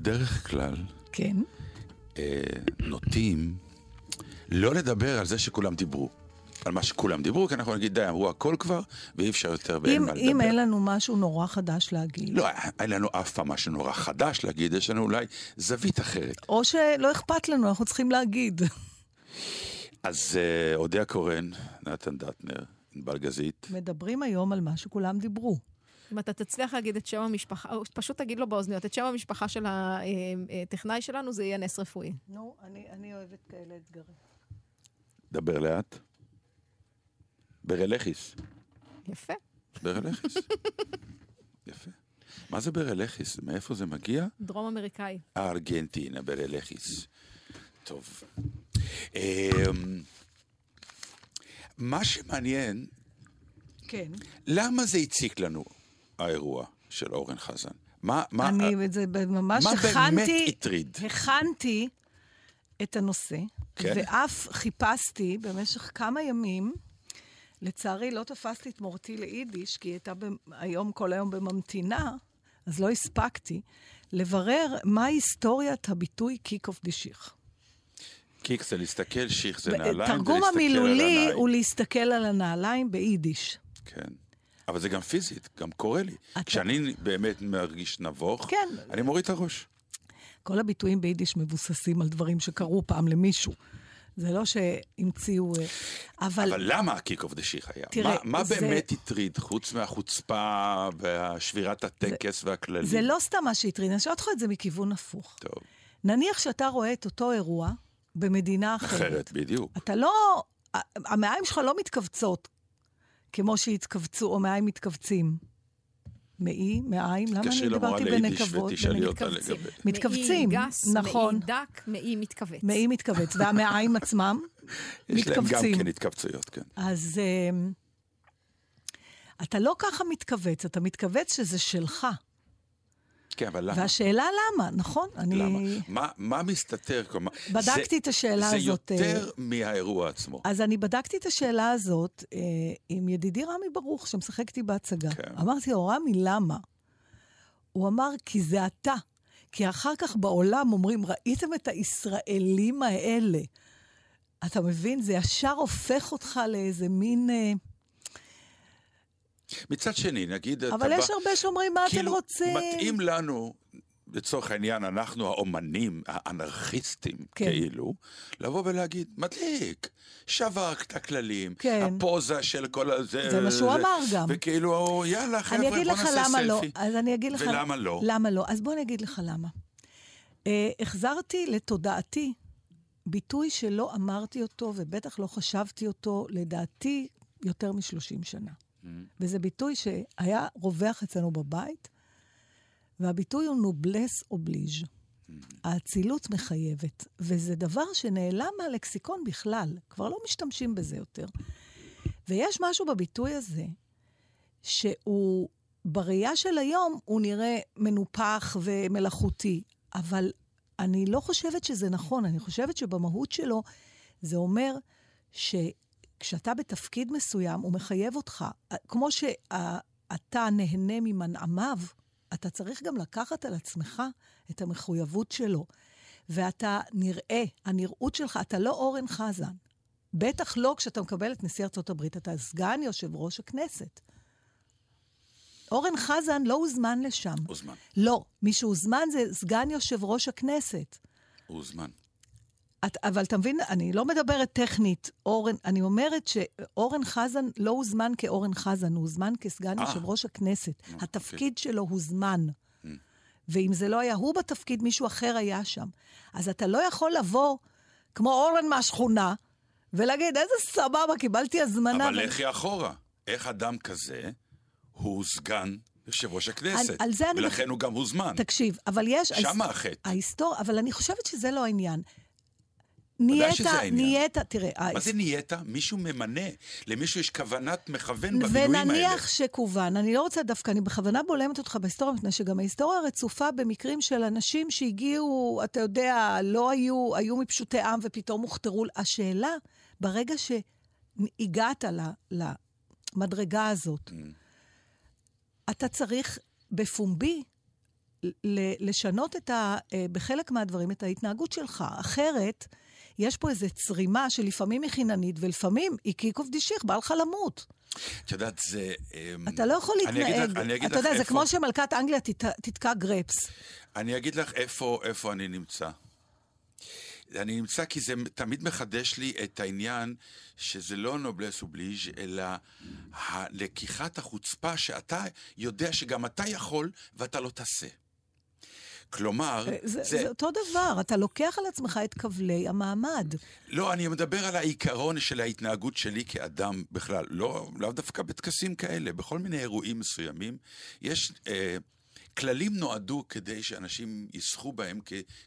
בדרך כלל כן. אה, נוטים לא לדבר על זה שכולם דיברו. על מה שכולם דיברו, כי אנחנו נגיד, די, אמרו הכל כבר, ואי אפשר יותר ואין אם, מה לדבר. אם אין לנו משהו נורא חדש להגיד, לא, אין לנו אף פעם משהו נורא חדש להגיד, יש לנו אולי זווית אחרת. או שלא אכפת לנו, אנחנו צריכים להגיד. אז אה, אודיה קורן, נתן דטנר, ענבל גזית. מדברים היום על מה שכולם דיברו. אם אתה תצליח להגיד את שם המשפחה, או פשוט תגיד לו באוזניות, את שם המשפחה של הטכנאי שלנו, זה יהיה נס רפואי. נו, אני, אני אוהבת כאלה אתגרים. דבר לאט. ברלכיס. יפה. ברלכיס. יפה. מה זה ברלכיס? מאיפה זה מגיע? דרום אמריקאי. ארגנטינה, ברלכיס. טוב. אמ, מה שמעניין, כן. למה זה הציק לנו, האירוע של אורן חזן? מה, מה, אני את זה ממש מה באמת הכנתי, הטריד? הכנתי את הנושא, כן. ואף חיפשתי במשך כמה ימים. לצערי, לא תפסתי את מורתי ליידיש, כי היא הייתה ב- היום, כל היום בממתינה, אז לא הספקתי, לברר מה היסטוריית הביטוי קיק אוף די שיך. קיק זה להסתכל, שיך זה נעליים, תרגום ולהסתכל על המילולי הנעליים. הוא להסתכל על הנעליים ביידיש. כן. אבל זה גם פיזית, גם קורה לי. אתה- כשאני באמת מרגיש נבוך, כן. אני מוריד את הראש. כל הביטויים ביידיש מבוססים על דברים שקרו פעם למישהו. זה לא שהמציאו... אה, אבל... אבל למה ה קיק אויף די שיך היה? תראה, מה, מה זה- באמת הטריד, חוץ מהחוצפה והשבירת הטקס והכללים? זה לא סתם מה שהטריד, אני אשאל אותך את זה מכיוון הפוך. טוב, נניח שאתה רואה את אותו אירוע במדינה אחרת. אחרת, בדיוק. אתה לא... המעיים שלך לא מתכווצות כמו שהתכווצו, או מעיים מתכווצים. מעי, מעיים, למה אני למורה דיברתי ליידיש בנקבות? ותשאלי אותה מתכווצים. לגבי... מתכווצים, מעי גס, נכון. מעי דק, מעי מתכווץ. מעי מתכווץ, והמעיים עצמם יש להם גם מתכווצים. כן התכווצויות, כן. אז אמ, אתה לא ככה מתכווץ, אתה מתכווץ שזה שלך. כן, אבל למה? והשאלה למה, נכון? אני... למה? מה, מה מסתתר? כלומר, בדקתי זה, את השאלה זה הזאת, יותר אה, מהאירוע עצמו. אז אני בדקתי את השאלה הזאת אה, עם ידידי רמי ברוך, שמשחק איתי בהצגה. כן. אמרתי לו, רמי, למה? הוא אמר, כי זה אתה. כי אחר כך בעולם אומרים, ראיתם את הישראלים האלה? אתה מבין? זה ישר הופך אותך לאיזה מין... אה, מצד שני, נגיד... אבל בא- יש הרבה שאומרים, מה אתם כאילו, רוצים? מתאים לנו, לצורך העניין, אנחנו האומנים, האנרכיסטים, כן. כאילו, לבוא ולהגיד, מדליק, שברת את הכללים, כן. הפוזה של כל הזה. זה מה שהוא אמר גם. וכאילו, יאללה, חבר'ה, אני בוא אגיד לך נעשה למה לא. סלפי. אז אני אגיד לך... ולמה לא? למה לא? אז בוא אני אגיד לך למה. אה, החזרתי לתודעתי ביטוי שלא אמרתי אותו, ובטח לא חשבתי אותו, לדעתי, יותר מ-30 שנה. Mm-hmm. וזה ביטוי שהיה רווח אצלנו בבית, והביטוי הוא נובלס אובליז'. Mm-hmm. האצילות מחייבת, וזה דבר שנעלם מהלקסיקון בכלל, כבר לא משתמשים בזה יותר. ויש משהו בביטוי הזה, שהוא בראייה של היום הוא נראה מנופח ומלאכותי, אבל אני לא חושבת שזה נכון, אני חושבת שבמהות שלו זה אומר שכשאתה בתפקיד מסוים, הוא מחייב אותך, כמו שאתה נהנה ממנעמיו, אתה צריך גם לקחת על עצמך את המחויבות שלו. ואתה נראה, הנראות שלך, אתה לא אורן חזן. בטח לא כשאתה מקבל את נשיא ארצות הברית, אתה סגן יושב ראש הכנסת. אורן חזן לא הוזמן לשם. הוזמן. לא, מי שהוזמן זה סגן יושב ראש הכנסת. הוא הוזמן. את, אבל אתה מבין, אני לא מדברת טכנית, אורן, אני אומרת שאורן חזן לא הוזמן כאורן חזן, הוא הוזמן כסגן אה. יושב ראש הכנסת. אוקיי. התפקיד שלו הוזמן. Mm. ואם זה לא היה הוא בתפקיד, מישהו אחר היה שם. אז אתה לא יכול לבוא כמו אורן מהשכונה, ולהגיד, איזה סבבה, קיבלתי הזמנה. אבל ו- לכי אחורה. איך אדם כזה הוא סגן יושב ראש הכנסת? על- על זה אני ולכן מח- הוא גם הוזמן. תקשיב, אבל יש... שמה החטא. ההיסטוריה, אבל אני חושבת שזה לא העניין. נהיית. נהיית, תראה, מה זה נהיית? מישהו ממנה. למישהו יש כוונת מכוון במינויים האלה. ונניח שכוון, אני לא רוצה דווקא, אני בכוונה בולמת אותך בהיסטוריה, מפני שגם ההיסטוריה רצופה במקרים של אנשים שהגיעו, אתה יודע, לא היו, היו מפשוטי עם ופתאום הוכתרו. השאלה, ברגע שהגעת למדרגה הזאת, אתה צריך בפומבי לשנות את ה, אה, בחלק מהדברים את ההתנהגות שלך. אחרת, יש פה איזו צרימה שלפעמים היא חיננית, ולפעמים היא קיקוב דישיך, בא לך למות. את יודעת, זה... אמ, אתה לא יכול אני אגיד להתנהג. לך- אני אגיד אתה לך יודע, זה איפה- כמו שמלכת אנגליה תת- תתקע גרפס. אני אגיד לך איפה, איפה אני נמצא. אני נמצא כי זה תמיד מחדש לי את העניין שזה לא נובלס ובליז' אלא הלקיחת החוצפה שאתה יודע שגם אתה יכול ואתה לא תעשה. כלומר, אה, זה, זה אותו דבר, אתה לוקח על עצמך את כבלי המעמד. לא, אני מדבר על העיקרון של ההתנהגות שלי כאדם בכלל. לא, לאו דווקא בטקסים כאלה, בכל מיני אירועים מסוימים. יש... אה, כללים נועדו כדי שאנשים יסחו בהם,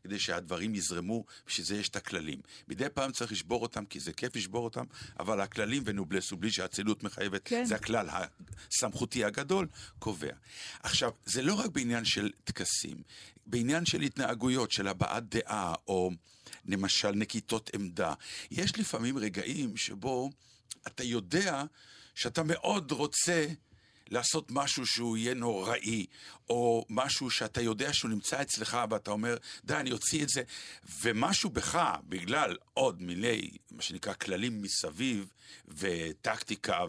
כדי שהדברים יזרמו, בשביל זה יש את הכללים. מדי פעם צריך לשבור אותם, כי זה כיף לשבור אותם, אבל הכללים ונובלס ובלי שהאצילות מחייבת, כן. זה הכלל הסמכותי הגדול, קובע. עכשיו, זה לא רק בעניין של טקסים, בעניין של התנהגויות, של הבעת דעה, או למשל נקיטות עמדה. יש לפעמים רגעים שבו אתה יודע שאתה מאוד רוצה לעשות משהו שהוא יהיה נוראי, או משהו שאתה יודע שהוא נמצא אצלך ואתה אומר, די, אני אוציא את זה, ומשהו בך, בגלל עוד מיני, מה שנקרא, כללים מסביב, וטקטיקה,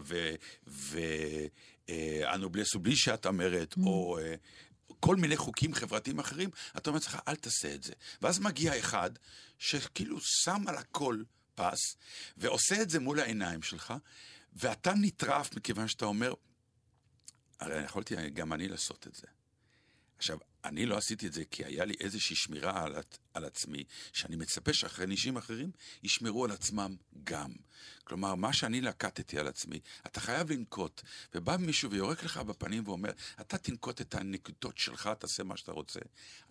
ואנובלס ובלי שאת אומרת, Mm. או... אה, כל מיני חוקים חברתיים אחרים, אתה אומר לעצמך, אל תעשה את זה. ואז מגיע אחד שכאילו שם על הכל פס, ועושה את זה מול העיניים שלך, ואתה נטרף מכיוון שאתה אומר, הרי יכולתי גם אני לעשות את זה. עכשיו, אני לא עשיתי את זה כי היה לי איזושהי שמירה על, על עצמי, שאני מצפה שאחרי נישים אחרים ישמרו על עצמם גם. כלומר, מה שאני לקטתי על עצמי, אתה חייב לנקוט. ובא מישהו ויורק לך בפנים ואומר, אתה תנקוט את הנקודות שלך, תעשה מה שאתה רוצה.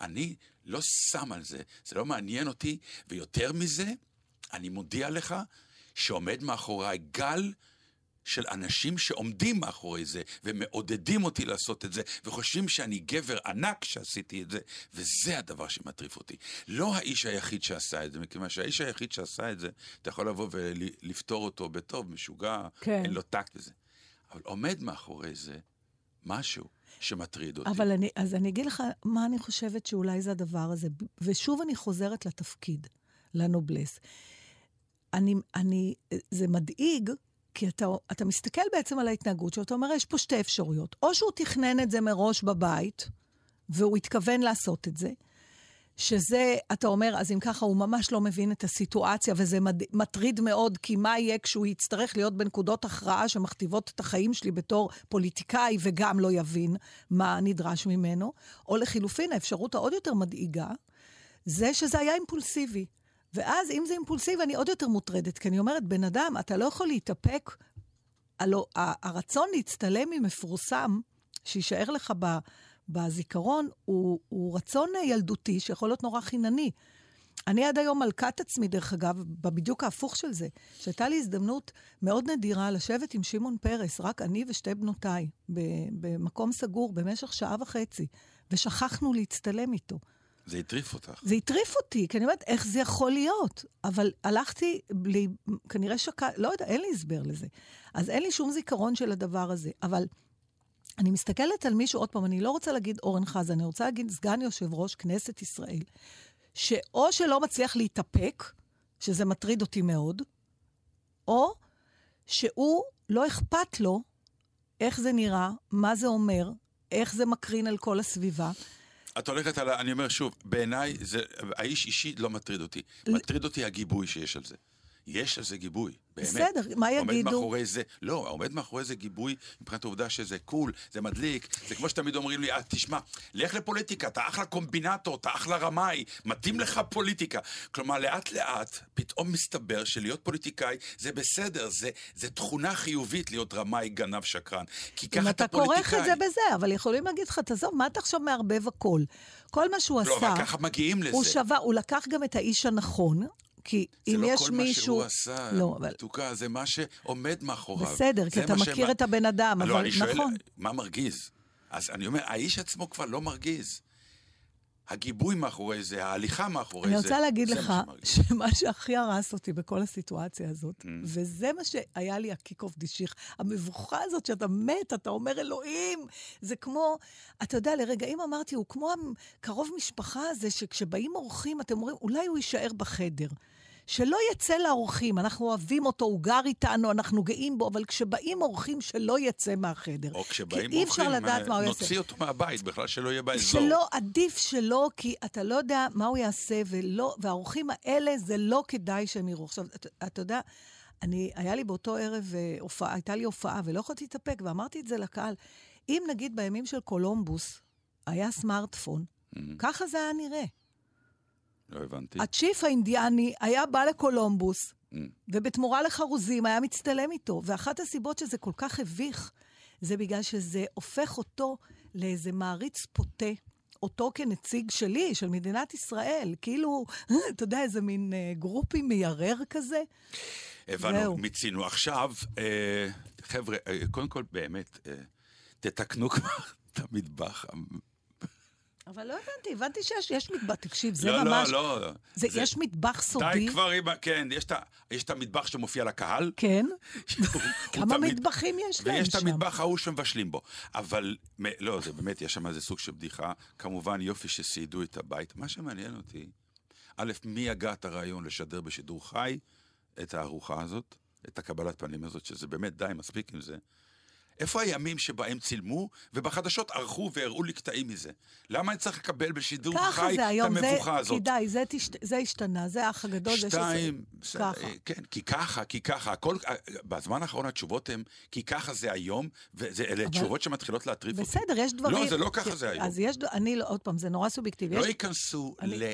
אני לא שם על זה, זה לא מעניין אותי, ויותר מזה, אני מודיע לך שעומד מאחוריי גל של אנשים שעומדים מאחורי זה, ומעודדים אותי לעשות את זה, וחושבים שאני גבר ענק שעשיתי את זה, וזה הדבר שמטריף אותי. לא האיש היחיד שעשה את זה, מכיוון שהאיש היחיד שעשה את זה, אתה יכול לבוא ולפתור אותו בטוב, משוגע, כן. אין לו טקט לזה. אבל עומד מאחורי זה משהו שמטריד אותי. אבל אני, אז אני אגיד לך מה אני חושבת שאולי זה הדבר הזה. ושוב אני חוזרת לתפקיד, לנובלס. אני, אני, זה מדאיג, כי אתה, אתה מסתכל בעצם על ההתנהגות שלו, אתה אומר, יש פה שתי אפשרויות. או שהוא תכנן את זה מראש בבית, והוא התכוון לעשות את זה, שזה, אתה אומר, אז אם ככה, הוא ממש לא מבין את הסיטואציה, וזה מד... מטריד מאוד, כי מה יהיה כשהוא יצטרך להיות בנקודות הכרעה שמכתיבות את החיים שלי בתור פוליטיקאי, וגם לא יבין מה נדרש ממנו, או לחילופין, האפשרות העוד יותר מדאיגה, זה שזה היה אימפולסיבי. ואז, אם זה אימפולסיבי, אני עוד יותר מוטרדת, כי אני אומרת, בן אדם, אתה לא יכול להתאפק. הלוא הרצון להצטלם ממפורסם, שיישאר לך ב, בזיכרון, הוא, הוא רצון ילדותי שיכול להיות נורא חינני. אני עד היום מלכת עצמי, דרך אגב, בדיוק ההפוך של זה, שהייתה לי הזדמנות מאוד נדירה לשבת עם שמעון פרס, רק אני ושתי בנותיי, במקום סגור במשך שעה וחצי, ושכחנו להצטלם איתו. זה הטריף אותך. זה הטריף אותי, כי אני אומרת, איך זה יכול להיות? אבל הלכתי בלי, כנראה שקע... לא יודע, אין לי הסבר לזה. אז אין לי שום זיכרון של הדבר הזה. אבל אני מסתכלת על מישהו, עוד פעם, אני לא רוצה להגיד אורן חזן, אני רוצה להגיד סגן יושב ראש כנסת ישראל, שאו שלא מצליח להתאפק, שזה מטריד אותי מאוד, או שהוא, לא אכפת לו איך זה נראה, מה זה אומר, איך זה מקרין על כל הסביבה. את הולכת על ה... אני אומר שוב, בעיניי. האיש אישי לא מטריד אותי. מטריד אותי הגיבוי שיש על זה. יש על זה גיבוי, באמת. בסדר, מה עומד יגידו? מאחורי זה, לא, עומד מאחורי זה גיבוי מבחינת העובדה שזה קול, זה מדליק, זה כמו שתמיד אומרים לי, אה, תשמע, לך לפוליטיקה, אתה אחלה קומבינטור, אתה אחלה רמאי, מתאים לך פוליטיקה. כלומר, לאט לאט, פתאום מסתבר שלהיות פוליטיקאי זה בסדר, זה, זה תכונה חיובית להיות רמאי, גנב, שקרן. כי אם ככה אתה אתה כורך פוליטיקאי. את זה בזה, אבל יכולים להגיד לך, תעזוב, מה אתה עכשיו מערבב הכל? כל מה שהוא לא, עשה, אבל ככה מגיעים לזה. הוא שווה, הוא לקח גם את האיש הנכון, כי זה אם לא יש כל מישהו... מה שהוא עשה, לא, אבל... מתוקה, זה מה שעומד מאחוריו. בסדר, כי זה אתה מכיר שמה- את הבן אדם, לא, אבל אני שואל, נכון. מה מרגיז? אז אני אומר, האיש עצמו כבר לא מרגיז. הגיבוי מאחורי זה, ההליכה מאחורי אני זה, רוצה להגיד זה לך. שמה שהכי הרס אותי בכל הסיטואציה הזאת, Mm. וזה מה שהיה לי הקיק אוף דישיך, המבוכה הזאת שאתה מת, אתה אומר, אלוהים, זה כמו, אתה יודע, לרגעים אמרתי, הוא כמו הקרוב משפחה הזה, שכשבאים אורחים, אתם אומרים, אולי הוא יישאר בחדר. שלא יצא לאורחים, אנחנו אוהבים אותו, הוא גר איתנו, אנחנו גאים בו, אבל כשבאים אורחים, שלא יצא מהחדר. או כשבאים אפשר אורחים, לדעת מה הוא יעשה. נוציא אותו מהבית, בכלל שלא יהיה באזור. שלא, עדיף שלא, כי אתה לא יודע מה הוא יעשה, ולא, והאורחים האלה, זה לא כדאי שהם יראו. עכשיו, אתה, אתה יודע, אני, היה לי באותו ערב אה, הופעה, הייתה לי הופעה, ולא יכולתי להתאפק, ואמרתי את זה לקהל. אם נגיד בימים של קולומבוס היה סמארטפון, Mm. ככה זה היה נראה. לא הבנתי. הצ'יף האינדיאני היה בא לקולומבוס, Mm. ובתמורה לחרוזים היה מצטלם איתו. ואחת הסיבות שזה כל כך הביך, זה בגלל שזה הופך אותו לאיזה מעריץ פוטה. אותו כנציג שלי, של מדינת ישראל. כאילו, אתה יודע, איזה מין אה, גרופי מיירר כזה. הבנו, זהו. מיצינו. עכשיו, אה, חבר'ה, אה, קודם כל, באמת, אה, תתקנו כבר את המטבח. אבל לא הבנתי, הבנתי שיש יש מטבח. תקשיב, זה לא, ממש... לא, לא. זה, יש מטבח סודי. די כבר עם ה... כן, יש את המטבח שמופיע לקהל. כן. כמה מטבחים יש להם ויש את שם? המטבח ההוא שמבשלים בו. אבל, לא, זה באמת, יש שם איזה סוג של בדיחה. כמובן, יופי שסיידו את הבית. מה שמעניין אותי, א', מי הגה את הרעיון לשדר בשידור חי את הארוחה הזאת, את הקבלת פנים הזאת, שזה באמת די, מספיק עם זה. איפה הימים שבהם צילמו, ובחדשות ערכו והראו לי קטעים מזה? למה אני צריך לקבל בשידור ככה חי זה את היום, זה, המבוכה הזאת? כדאי, זה, תשת, זה השתנה, זה האח הגדול. זה שתיים, שזה- ככה. אה, כן, כי ככה, כי ככה, הכל, אה, בזמן האחרון התשובות הן, כי ככה זה היום, ואלה אבל- תשובות שמתחילות להטריף אותי. בסדר, יש דברים... לא, זה לא ככה זה היום. אז יש, אני, לא- עוד פעם, זה נורא סובייקטיבי. לא יש, ייכנסו אני- ל...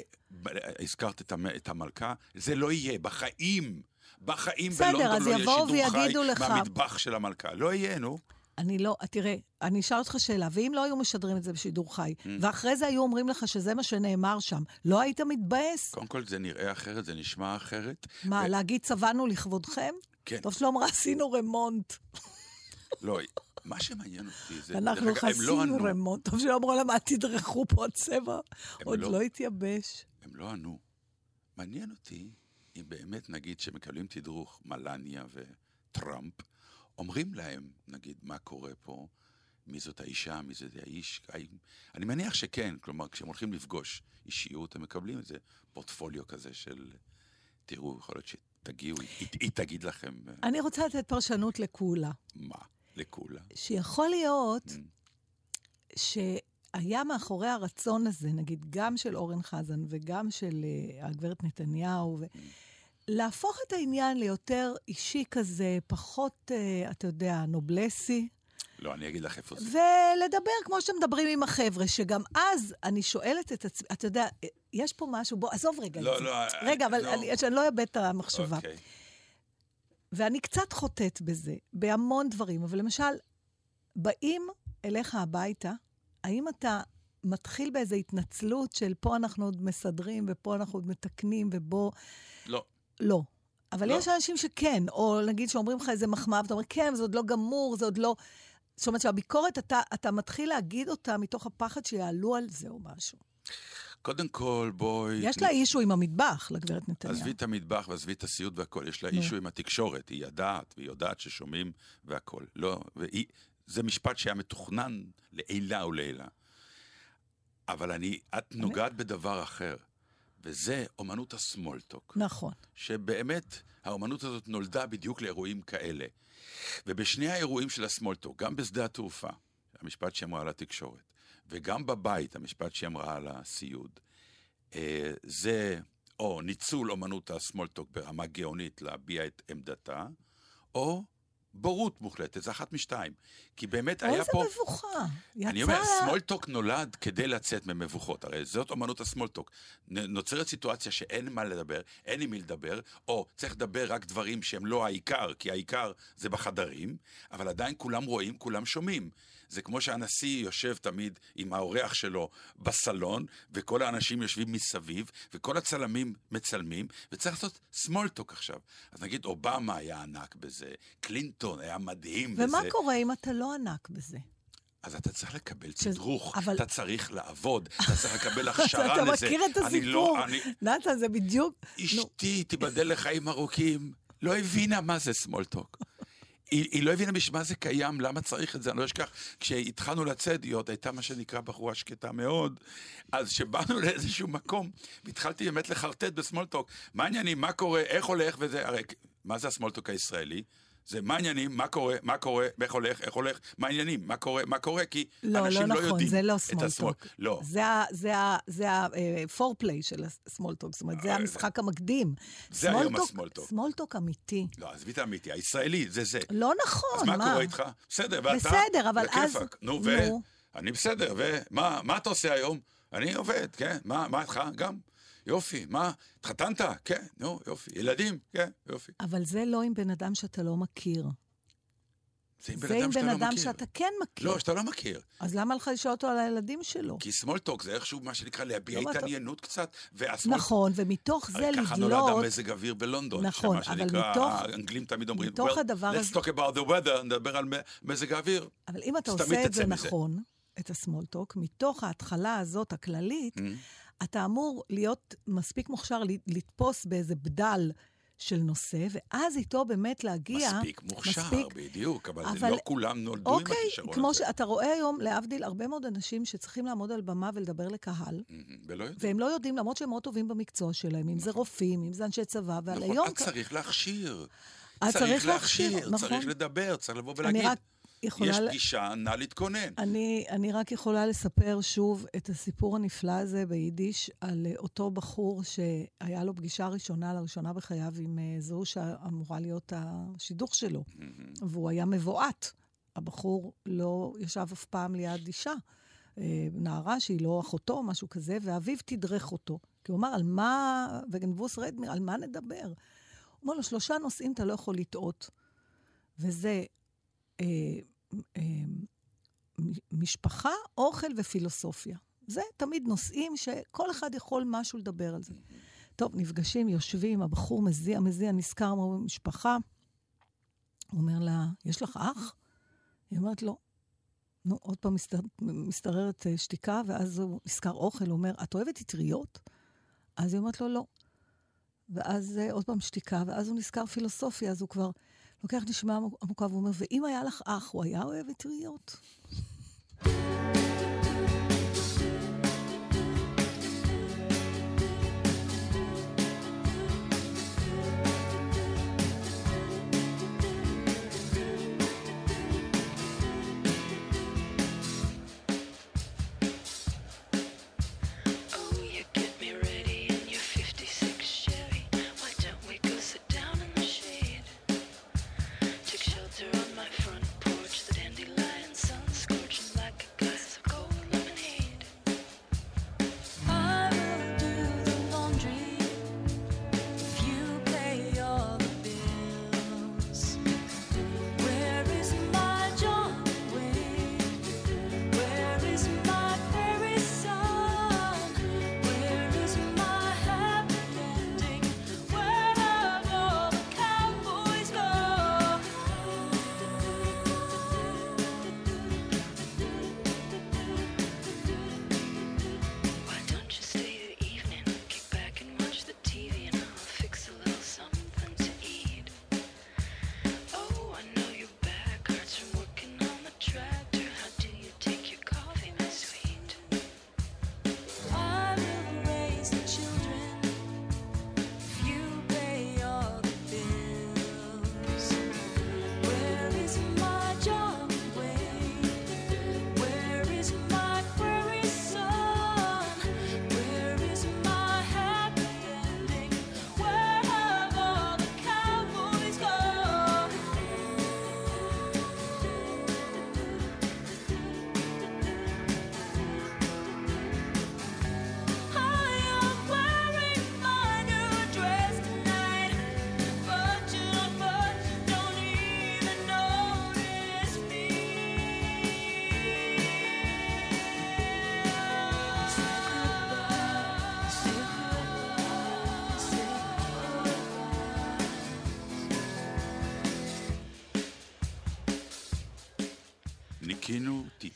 הזכרת את, המ... את המלכה, זה לא יהיה, בחיים. בחיים בסדר, בלונדון לא יהיה שידור חי לך- מהמטבח של המלכה. לא יהיה, נו. אני לא, תראה, אני אשאל אותך שאלה, ואם לא היו משדרים את זה בשידור חי, Mm. ואחרי זה היו אומרים לך שזה מה שנאמר שם, לא היית מתבאס? קודם כל זה נראה אחרת, זה נשמע אחרת. מה, ו- להגיד צבענו לכבודכם? כן. טוב שלא אמרה, עשינו רמונט. לא, מה שמעניין אותי זה... אנחנו לא עשינו ענו. רמונט. טוב שלא אמרו להם, אל תדרכו פה הצבע. עוד לא. לא התייבש. הם לא ענו. מעניין אותי אם באמת נגיד שמקבלים תדרוך מלניה וטראמפ, אומרים להם, נגיד, מה קורה פה, מי זאת האישה, מי זה האיש, האם... אני מניח שכן, כלומר, כשהם הולכים לפגוש אישיות, הם מקבלים איזה פורטפוליו כזה של, תראו, יכול להיות שתגיעו, היא, היא תגיד לכם, אה, אני רוצה לתת פרשנות לקולה. מה, לכולה. שיכול להיות Mm. שהיה מאחורי הרצון הזה, נגיד, גם של אורן חזן וגם של uh, הגברת נתניהו, ו... להפוך את העניין ליותר אישי כזה, פחות, uh, אתה יודע, נובלסי, לא, אני אגיד לך איפה זה. ולדבר כמו שאתם מדברים עם החבר'ה, שגם אז אני שואלת את עצמי, אתה יודע, יש פה משהו, בוא, עזוב רגע לא, את זה. לא, רגע, אבל לא. אני, שאני לא אאבד את המחשבה. אוקיי. ואני קצת חוטאת בזה, בהמון דברים, אבל למשל, באים אליך הביתה, האם אתה מתחיל באיזו התנצלות של פה אנחנו עוד מסדרים ופה אנחנו עוד מתקנים ובוא... לא. לא. אבל לא. יש אנשים שכן, או נגיד שאומרים לך איזה מחמאה, ואתה אומר, כן, זה עוד לא גמור, זה עוד לא... זאת אומרת שהביקורת, אתה, אתה מתחיל להגיד אותה מתוך הפחד שיעלו על זה או משהו. קודם כל, בואי... יש לה אישו עם המטבח, לגברת נתניהו. עזבי את המטבח ועזבי את הסיוט והכל, יש לה. אישו עם התקשורת, היא יודעת, והיא יודעת ששומעים והכל. לא, והיא, זה משפט שהיה מתוכנן לעילה ולעילה. אבל אני, את נוגעת בדבר אחר, וזה אומנות הסמולטוק. נכון. שבאמת האומנות הזאת נולדה בדיוק לאירועים כאלה. ובשני האירועים של הסמולטוק, גם בשדה התעופה, המשפט שאמרה על התקשורת, וגם בבית, המשפט שהיא אמרה על הסיוד, אה, זה או ניצול אומנות הסמולטוק ברמה גאונית להביע את עמדתה, או בורות מוחלטת, זה אחת משתיים. כי באמת היה פה... איזה מבוכה. אני יצא... אומר, סמולטוק נולד כדי לצאת ממבוכות, הרי זאת אומנות הסמולטוק. נוצרת סיטואציה שאין מה לדבר, אין עם מי לדבר, או צריך לדבר רק דברים שהם לא העיקר, כי העיקר זה בחדרים, אבל עדיין כולם רואים, כולם שומעים. זה כמו שהנשיא יושב תמיד עם האורח שלו בסלון, וכל האנשים יושבים מסביב, וכל הצלמים מצלמים, וצריך לעשות סמולטוק עכשיו. אז נגיד, אובמה היה ענק בזה, קלינטון היה מדהים בזה. ומה קורה אם אתה לא ענק בזה? אז אתה צריך לקבל ש- תדרוך, אבל- אתה צריך לעבוד, אתה צריך לקבל הכשרה אתה לזה. מכיר את אני הסיפור. לא, אני... נתן, זה בדיוק... אשתי, תיבדל לחיים ארוכים, לא הבינה מה זה סמולטוק. היא, היא לא הבינה בשביל מה זה קיים, למה צריך את זה, אני לא אשכח, כשהתחלנו לצאת, היא עוד הייתה מה שנקרא בחורה שקטה מאוד, אז כשבאנו לאיזשהו מקום, והתחלתי באמת לחרטט בסמולטוק, מה העניינים, מה קורה, איך הולך וזה, הרי מה זה הסמולטוק הישראלי? זה מה העניינים, מה קורה, מה קורה, איך הולך, איך הולך, מה העניינים, מה קורה, מה קורה, כי לא, אנשים לא לא, נכון, יודעים זה לא את. סמולטוק. לא, זה ה-פורפליי של הסמולטוק, זאת אומרת, זה אה, המשחק המקדים. זה היום סמולטוק- הסמולטוק. סמולטוק אמיתי. לא, עזבי את האמיתי, הישראלי, זה זה. לא נכון, אז מה קורה איתך? בסדר, ואתה? בסדר, אבל אז-. נו. ו... אני בסדר, ומה מה אתה עושה היום? אני עובד, כן. מה מה איתך? גם. יופי. מה? התחתנת? כן, נו, יופי. ילדים? כן, יופי. אבל זה לא עם בן אדם שאתה לא מכיר. זה עם בן אדם עם שאתה בן לא אדם מכיר. שאתה כן מכיר. לא, שאתה לא מכיר. אז למה לך לשאול אותו על הילדים שלו? כי small talk זה איכשהו מה שנקרא להביע לא, אבל אתה- התעניינות קצת, וה small... נכון, ומתוך זה הרי ככה נולד לדלות... המזג אוויר בלונדון. נכון, אבל שנקרא, מתוך- האנגלים תמיד אומרים, מתוך well, הדבר let's talk about the weather, נדבר על מזג האוויר. אבל אם אתה עושה את זה מזה. נכון, את הסמולטוק, מתוך ההתחלה הזאת, הכללית, Mm. אתה אמור להיות מספיק מוכשר לתפוס באיזה בדל של נושא, ואז איתו באמת להגיע... מספיק מוכשר, מספיק- בדיוק, אבל, אבל- לא כולם נולדו עם אוקיי, הכישרון כמו הזה. שאתה רואה היום, להבדיל, הרבה מאוד אנשים שצריכים לעמוד על במה ולדבר לקהל, מהמם, ולא יודעים. והם לא יודעים, למרות שהם מאוד טובים במקצוע שלהם, אם זה רופאים, אם זה אנשי צבא, ועל נכון, היום... אז צריך להכשיר. אז צריך להכשיר, להכשיר, נכון. צריך לדבר, צריך לבוא אני ולהגיד, רק יכולה... יש פגישה, נא להתכונן. אני, אני רק יכולה לספר שוב את הסיפור הנפלא הזה ביידיש על אה, אותו בחור שהיה לו פגישה ראשונה לראשונה בחייו עם אה, זו שאמורה להיות השידוך שלו, והוא היה מבועת. הבחור לא ישב אף פעם ליד אישה, אה, נערה שהיא לא אחותו, משהו כזה, ואביו תדרך אותו. כי הוא אמר, על מה, וגנבוס רדמיר, על מה נדבר? הוא אומר לו, שלושה נושאים אתה לא יכול לטעות, וזה משפחה, אוכל ופילוסופיה. זה תמיד נושאים שכל אחד יכול משהו לדבר על זה. טוב, נפגשים, יושבים, הבחור מזיע, מזיע, נזכר, אומר, משפחה. הוא אומר לה, יש לך אח? היא אומרת לו, נו, עוד פעם מסתר, משתררת אה, שתיקה, ואז הוא נזכר אוכל, הוא אומר, את אוהבת אטריות? אז היא אומרת לו, לא. ואז אה, עוד פעם שתיקה, ואז הוא נזכר פילוסופיה, אז הוא כבר לוקח נשימה עמוק- עמוקה ואומר, ואם היה לך אח, הוא היה אוהב אטריות?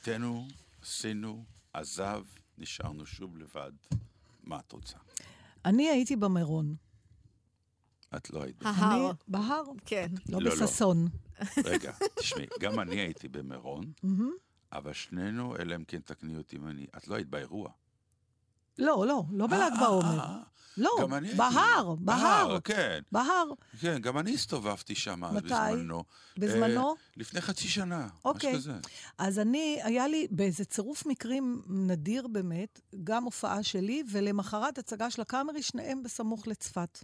תיתנו, עשינו, עזב, נשארנו שוב לבד. מה את רוצה? אני הייתי במירון. את לא היית. ההר. בהר, כן. לא לא, לא. בששון. רגע, תשמעי, גם אני הייתי במירון, אבל שנינו, אלא אם כן תקני אותי אם אני... את לא היית באירוע. לא, לא, לא בל"ג אה, בעומר. אה, אה. לא. בהר, בהר, כן. בהר. כן, גם אני הסתובבתי שם מתי? בזמנו. בזמנו? לפני חצי שנה, אוקיי. משהו כזה. אז אני, היה לי באיזה צירוף מקרים נדיר באמת, גם הופעה שלי, ולמחרת הצגה של הקאמרי, שניהם בסמוך לצפת.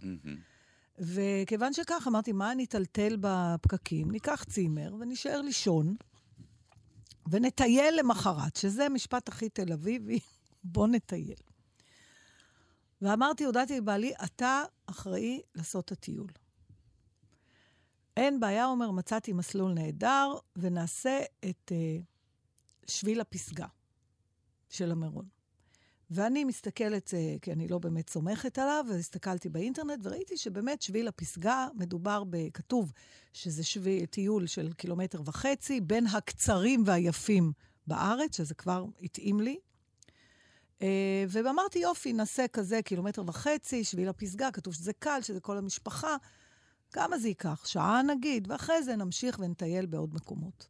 וכיוון שכך, אמרתי, מה אני אטלטל בפקקים? ניקח צימר ונישאר לישון, ונטייל למחרת, שזה משפט הכי תל אביבי, בוא נטייל. ואמרתי, הודעתי לבעלי, אתה אחראי לעשות את הטיול. אין בעיה, אומר, מצאתי מסלול נהדר, ונעשה את uh, שביל הפסגה של המירון. ואני מסתכלת, uh, כי אני לא באמת סומכת עליו, והסתכלתי באינטרנט, וראיתי שבאמת שביל הפסגה, מדובר בכתוב שזה שביל, טיול של קילומטר וחצי, בין הקצרים והיפים בארץ, שזה כבר התאים לי. Uh, ואמרתי, יופי, נעשה כזה קילומטר וחצי, שביל הפסגה, כתוב שזה קל, שזה כל המשפחה. כמה זה ייקח? שעה נגיד, ואחרי זה נמשיך ונטייל בעוד מקומות.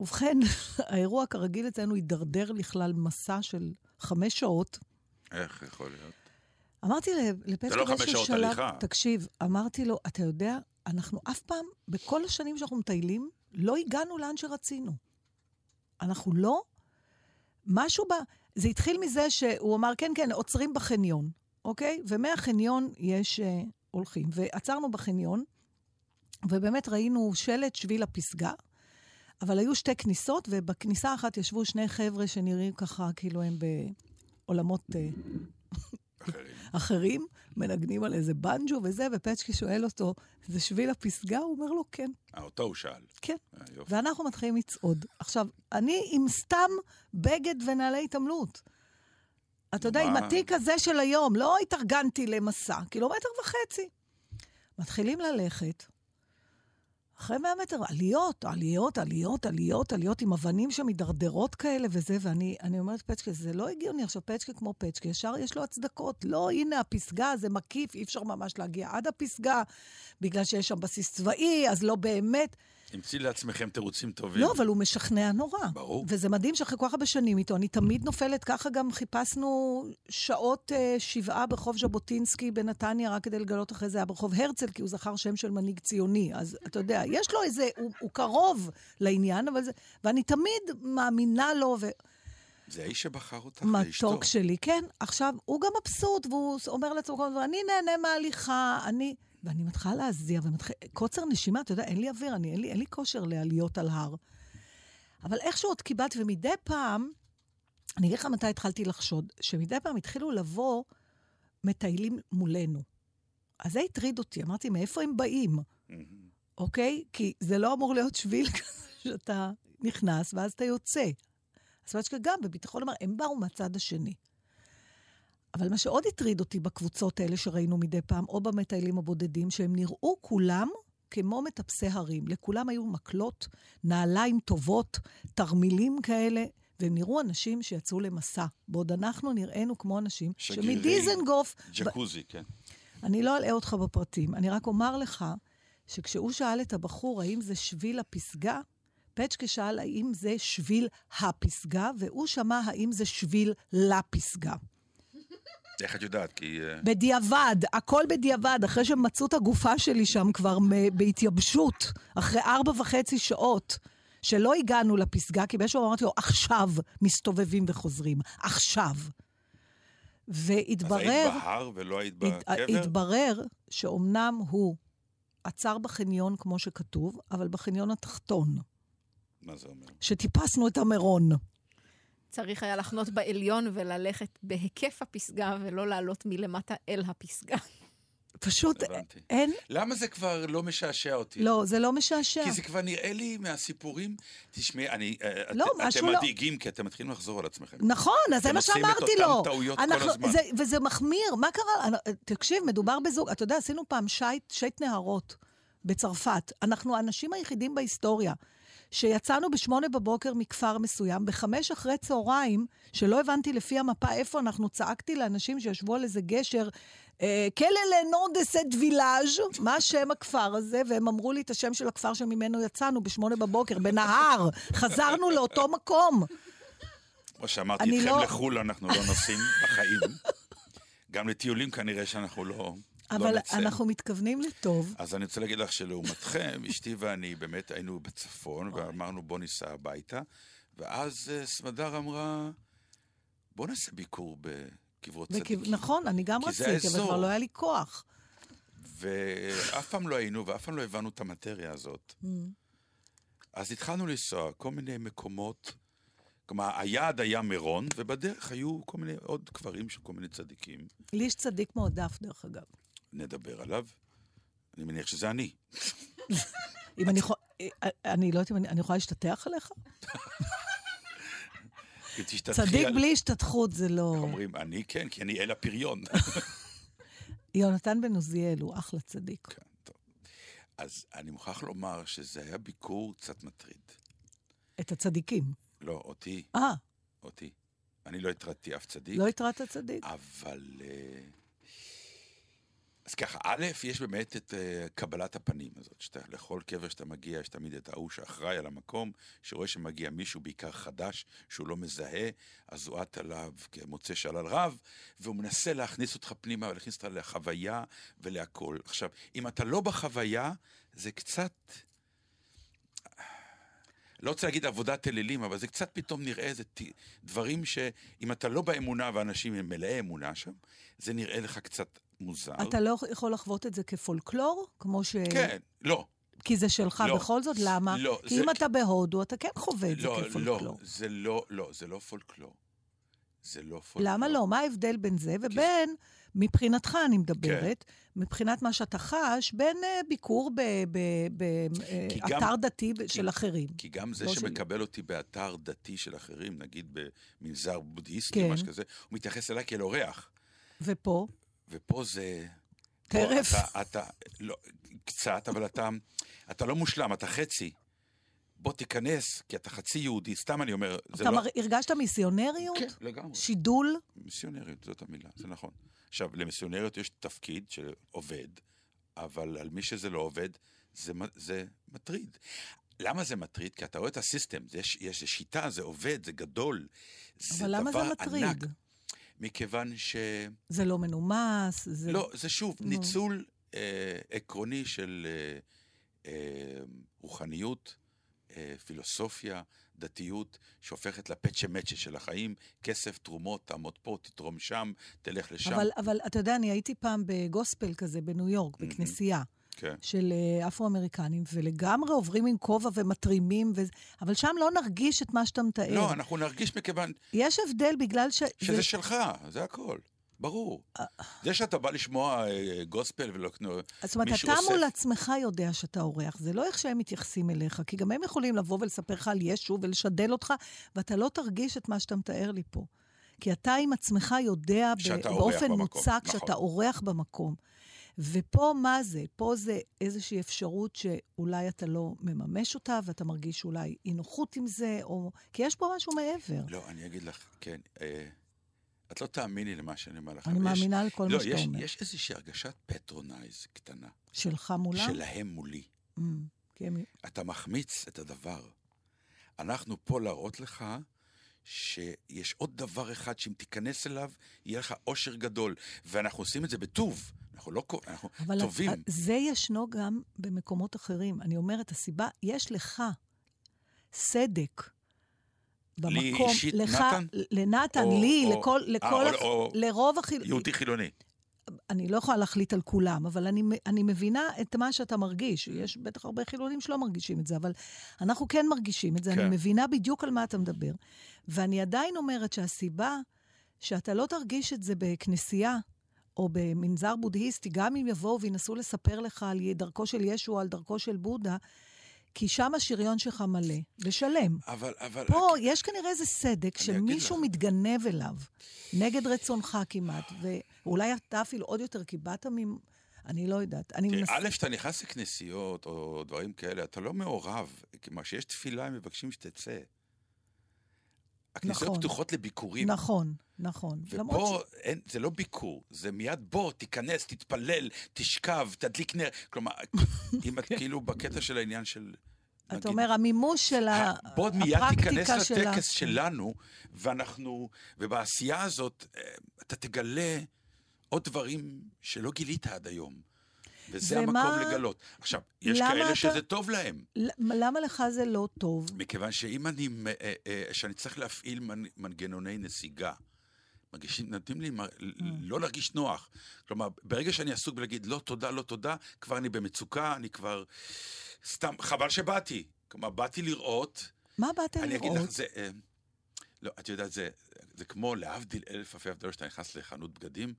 ובכן, האירוע כרגיל אצלנו הידרדר לכלל מסע של חמש שעות. איך יכול להיות? אמרתי זה לא באיזשהו שלב, הליכה. תקשיב, אמרתי לו, אתה יודע, אנחנו אף פעם, בכל השנים שאנחנו מטיילים, לא הגענו לאן שרצינו. אנחנו לא... משהו ב... זה התחיל מזה שהוא אמר, כן, כן, עוצרים בחניון, אוקיי? ומהחניון יש אה, הולכים. ועצרנו בחניון, ובאמת ראינו שלט שביל הפסגה, אבל היו שתי כניסות, ובכניסה אחת ישבו שני חבר'ה שנראים ככה, כאילו הם בעולמות אה, אחרים. אחרים, מנגנים על איזה בנג'ו וזה, ופצ'קי שואל אותו, זה שביל הפסגה? הוא אומר לו, כן. אה, אותו הוא שאל. כן. אה, יופי. ואנחנו מתחילים לצעוד. עכשיו, אני עם סתם בגד ונעלי התעמלות. אתה יודע, עם? התיק הזה של היום, לא התארגנתי למסע, קילומטר וחצי. מתחילים ללכת, אחרי 100 מטר, עליות, עליות, עליות, עליות, עליות, עם אבנים שמידרדרות כאלה וזה, ואני אני אומרת, פצ'קה, זה לא הגיוני. עכשיו, פצ'קה כמו פצ'קה, ישר יש לו הצדקות. לא, הנה הפסגה, זה מקיף, אי אפשר ממש להגיע עד הפסגה, בגלל שיש שם בסיס צבאי, אז לא באמת. המציא לעצמכם תירוצים טובים. לא, אבל הוא משכנע נורא. ברור. וזה מדהים שאחרי כל כך הרבה שנים איתו, אני תמיד נופלת, ככה גם חיפשנו שעות אה, שבעה ברחוב ז'בוטינסקי בנתניה, רק כדי לגלות אחרי זה היה ברחוב הרצל, כי הוא זכר שם של מנהיג ציוני. אז אתה יודע, יש לו איזה, הוא, הוא קרוב לעניין, אבל זה... ואני תמיד מאמינה לו, ו... זה האיש שבחר אותך לאשתו. מתוק שלי, כן. עכשיו, הוא גם מבסוט, והוא אומר לעצמו אני נהנה מההליכה, אני... ואני מתחילה להזיע, ומתחיל... קוצר נשימה, אתה יודע, אין לי אוויר, אני, אין, לי, אין לי כושר לעליות על הר. אבל איכשהו עוד קיבלתי, ומדי פעם, אני אגיד לך מתי התחלתי לחשוד, שמדי פעם התחילו לבוא מטיילים מולנו. אז זה הטריד אותי, אמרתי, מאיפה הם באים? אוקיי? כי זה לא אמור להיות שביל כזה שאתה נכנס ואז אתה יוצא. אז פצ'קה גם בביטחון אמר, הם באו מהצד השני. אבל מה שעוד הטריד אותי בקבוצות האלה שראינו מדי פעם, או במטיילים הבודדים, שהם נראו כולם כמו מטפסי הרים. לכולם היו מקלות, נעליים טובות, תרמילים כאלה, והם נראו אנשים שיצאו למסע. בעוד אנחנו נראינו כמו אנשים שגרירי שמדיזנגוף... ג'קוזי, כן. אני לא אלאה אותך בפרטים, אני רק אומר לך שכשהוא שאל את הבחור האם זה שביל הפסגה, פצ'קה שאל האם זה שביל הפסגה, והוא שמע האם זה שביל לפסגה. איך את יודעת? כי... אה, בדיעבד, הכל בדיעבד, אחרי שהם מצאו את הגופה שלי שם כבר בהתייבשות, אחרי ארבע וחצי שעות, שלא הגענו לפסגה, כי באיזשהו אמרתי לו, עכשיו מסתובבים וחוזרים, עכשיו. אז והתברר... היית בהר ולא היית הת- בקבר? התברר שאומנם הוא עצר בחניון, כמו שכתוב, אבל בחניון התחתון, מה זה אומר? שטיפסנו את המירון. צריך היה לחנות בעליון וללכת בהיקף הפסגה, ולא לעלות מלמטה אל הפסגה. פשוט הבנתי. אין... למה זה כבר לא משעשע אותי? לא, זה לא משעשע. כי זה כבר נראה לי מהסיפורים, תשמעי, אני, אה, לא, את, משהו אתם לא- מדאיגים כי אתם מתחילים לחזור על עצמכם. נכון, אז זה אתם מה עושים את שאמרתי אותם לו. טעויות כל אנחנו- הזמן. זה, וזה מחמיר, מה קרה? אני- תקשיב, מדובר בזוג, אתה יודע, עשינו פעם שייט, שייט נהרות בצרפת. אנחנו האנשים היחידים בהיסטוריה שיצאנו בשמונה בבוקר מכפר מסוים, בחמש אחרי צהריים, שלא הבנתי לפי המפה איפה אנחנו, צעקתי לאנשים שישבו על איזה גשר, אה, כלא לנור דה סט וילאז', מה שם הכפר הזה? והם אמרו לי את השם של הכפר שממנו יצאנו בשמונה בבוקר, בנהר. חזרנו לאותו מקום. כמו שאמרתי, איתכם לא- לחו"ל אנחנו לא נוסעים בחיים. גם לטיולים כנראה שאנחנו לא אבל נצא. אנחנו מתכוונים לטוב. אז אני רוצה להגיד לך שלעומתכם, אשתי ואני באמת היינו בצפון, ואמרנו בוא ניסע הביתה, ואז אה, סמדר אמרה, בוא נעשה ביקור בקברות וכי- צדיקים. נכון, אני גם רציתי, אבל. כבר לא היה לי כוח. ואף פעם לא היינו, ואף פעם לא הבנו את המטריה הזאת. Mm. אז התחלנו לנסוע כל מיני מקומות, כלומר, היעד היה מירון, ובדרך היו כל מיני עוד קברים של כל מיני צדיקים. לי יש צדיק מועדף, דרך אגב. נדבר עליו. אני מניח שזה אני. אם אני יכולה... אני לא יודעת אם אני יכולה להשתטח עליך? צדיק בלי השתתחות זה לא... אומרים, אני כן, כי אני אל הפריון. יונתן בן עוזיאל הוא אחלה צדיק. כן, טוב. אז אני מוכרח לומר שזה היה ביקור קצת מטריד. את הצדיקים. לא, אותי, אה, אותי. אני לא הטרדתי אף צדיק, לא התרעת צדיק? אבל... אה, אז ככה, א', יש באמת את uh, קבלת הפנים הזאת, שאתה, לכל קבר שאתה מגיע, יש תמיד את ההוא שאחראי על המקום, שרואה שמגיע מישהו, בעיקר חדש, שהוא לא מזהה, אז הוא עט עליו כמוצא שלל רב, והוא מנסה להכניס אותך פנימה ולהכניס אותך לחוויה ולהכול. עכשיו, אם אתה לא בחוויה, זה קצת... לא רוצה להגיד עבודת אלילים, אבל זה קצת פתאום נראה איזה דברים שאם אתה לא באמונה ואנשים הם מלאי אמונה שם, זה נראה לך קצת מוזר. אתה לא יכול לחוות את זה כפולקלור? כמו ש... כן, לא, כי זה שלך לא. בכל זאת? למה? לא, כי זה- אם אתה בהודו, אתה כן חווה את זה לא, כפולקלור. לא, זה לא, לא, זה לא פולקלור. זה לא פולקלור. למה לא? מה ההבדל בין זה ובין, מבחינתך אני מדברת, כן. מבחינת מה שאתה חש, בין אה, ביקור כי באתר דתי ב- של אחרים? כי גם זה לא שלי. שמקבל אותי באתר דתי של אחרים, נגיד במנזר בודהיסטי כן. משהו כזה, הוא מתייחס אליי כאל אורח. ופה? ופה זה... טרף? אתה, אתה, לא, קצת, אבל אתה, אתה לא מושלם, אתה חצי. בוא תיכנס, כי אתה חצי יהודי, סתם אני אומר, זה אתה לא... מר- הרגשת מיסיונריות? כן, לגמרי. שידול? מיסיונריות, זאת המילה, זה נכון. עכשיו, למיסיונריות יש תפקיד שעובד, אבל על מי שזה לא עובד, זה, זה מטריד. למה זה מטריד? כי אתה רואה את הסיסטם, יש, יש שיטה, זה עובד, זה גדול. זה אבל למה זה מטריד? ענק, מכיוון ש... זה לא מנומס? זה... לא, זה שוב, נו. ניצול אה, עקרוני של אה, אה, רוחניות, אה, פילוסופיה, דתיות, שהופכת לפצ'ה מצ'ה של החיים, כסף, תרומות, תעמוד פה, תתרום שם, תלך לשם. אבל, אבל אתה יודע, אני הייתי פעם בגוספל כזה בניו יורק, בכנסייה. כן. של אה, אפרו-אמריקנים, ולגמרי עוברים עם כובע ומתרימים, ו... אבל שם לא נרגיש את מה שאתה מתאר. לא, אנחנו נרגיש מכיוון יש הבדל בגלל ש... שזה זה- שלך, זה הכל. ברור. אה. זה שאתה בא לשמוע אה, גוספל ולא... זאת אומרת, אתה אוסף- מול עצמך יודע שאתה אורח, זה לא איך שהם מתייחסים אליך, כי גם הם יכולים לבוא ולספר לך על ישו ולשדל אותך, ואתה לא תרגיש את מה שאתה מתאר לי פה. כי אתה עם עצמך יודע באופן במקום, מוצק נכון. שאתה אורח במקום. ופה מה זה? פה זה איזושהי אפשרות שאולי אתה לא מממש אותה, ואתה מרגיש אולי אי נוחות עם זה, או... כי יש פה משהו מעבר. לא, אני אגיד לך, כן. אה, את לא תאמיני למה שאני אומר לך. אני אבל יש- מאמינה לכל לא, מה שאתה יש- אומר. יש איזושהי הרגשת patronize קטנה. שלך מולם? שלהם מולי. מממ, הם... אתה מחמיץ את הדבר. אנחנו פה להראות לך שיש עוד דבר אחד שאם תיכנס אליו, יהיה לך אושר גדול. ואנחנו עושים את זה בטוב. אנחנו לא אנחנו אבל טובים. את- זה ישנו גם במקומות אחרים. אני אומרת, הסיבה, יש לך סדק לי במקום, אישית, לך, נתן? לנתן, או- לי, או- לכל, אה, לכל, או- הח- או- לרוב החיל... יהודי חילוני. אני לא יכולה להחליט על כולם, אבל אני, אני מבינה את מה שאתה מרגיש. יש בטח הרבה חילונים שלא מרגישים את זה, אבל אנחנו כן מרגישים את זה. כן. אני מבינה בדיוק על מה אתה מדבר. ואני עדיין אומרת שהסיבה שאתה לא תרגיש את זה בכנסייה, או במנזר בודהיסטי, גם אם יבואו וינסו לספר לך על דרכו של ישו או על דרכו של בודה, כי שם השריון שלך מלא ושלם. אבל, אבל... פה יש כנראה איזה סדק שמישהו. מתגנב אליו, נגד רצונך כמעט, ואולי אתה אפילו עוד יותר, כי באת ממ... אני לא יודעת. אני תראה, מנס... א', כשאתה נכנס לכנסיות או דברים כאלה, אתה לא מעורב. כלומר, כשיש תפילה, הם מבקשים שתצא. הכנסיות נכון. פתוחות לביקורים. נכון, נכון. ופה אין, זה לא ביקור, זה מיד בוא, תיכנס, תתפלל, תשכב, תדליק נר. כלומר, אם את כאילו בקטע של העניין של... אתה נגיד, אומר, המימוש של ה- בוא מיד תיכנס הפרקטיקה שלה. לטקס שלנו, ואנחנו, ובעשייה הזאת, אה, אתה תגלה עוד דברים שלא גילית עד היום. וזה ומה- המקום לגלות. עכשיו, יש כאלה אתה- שזה טוב להם. למה לך זה לא טוב? מכיוון שאם אני, אה, אה, שאני צריך להפעיל מנ- מנגנוני נסיגה, מרגישים, נותנים לי מ- לא להרגיש נוח. כלומר, ברגע שאני עסוק בלהגיד לא תודה, לא תודה, כבר אני במצוקה, אני כבר... סתם, חבל שבאתי. כלומר, באתי לראות, מה באת אני אגיד לראות? לך, זה... אה, לא, את יודעת, זה, זה כמו להבדיל אלף אלפי הבדלות שאתה נכנס לחנות בגדים,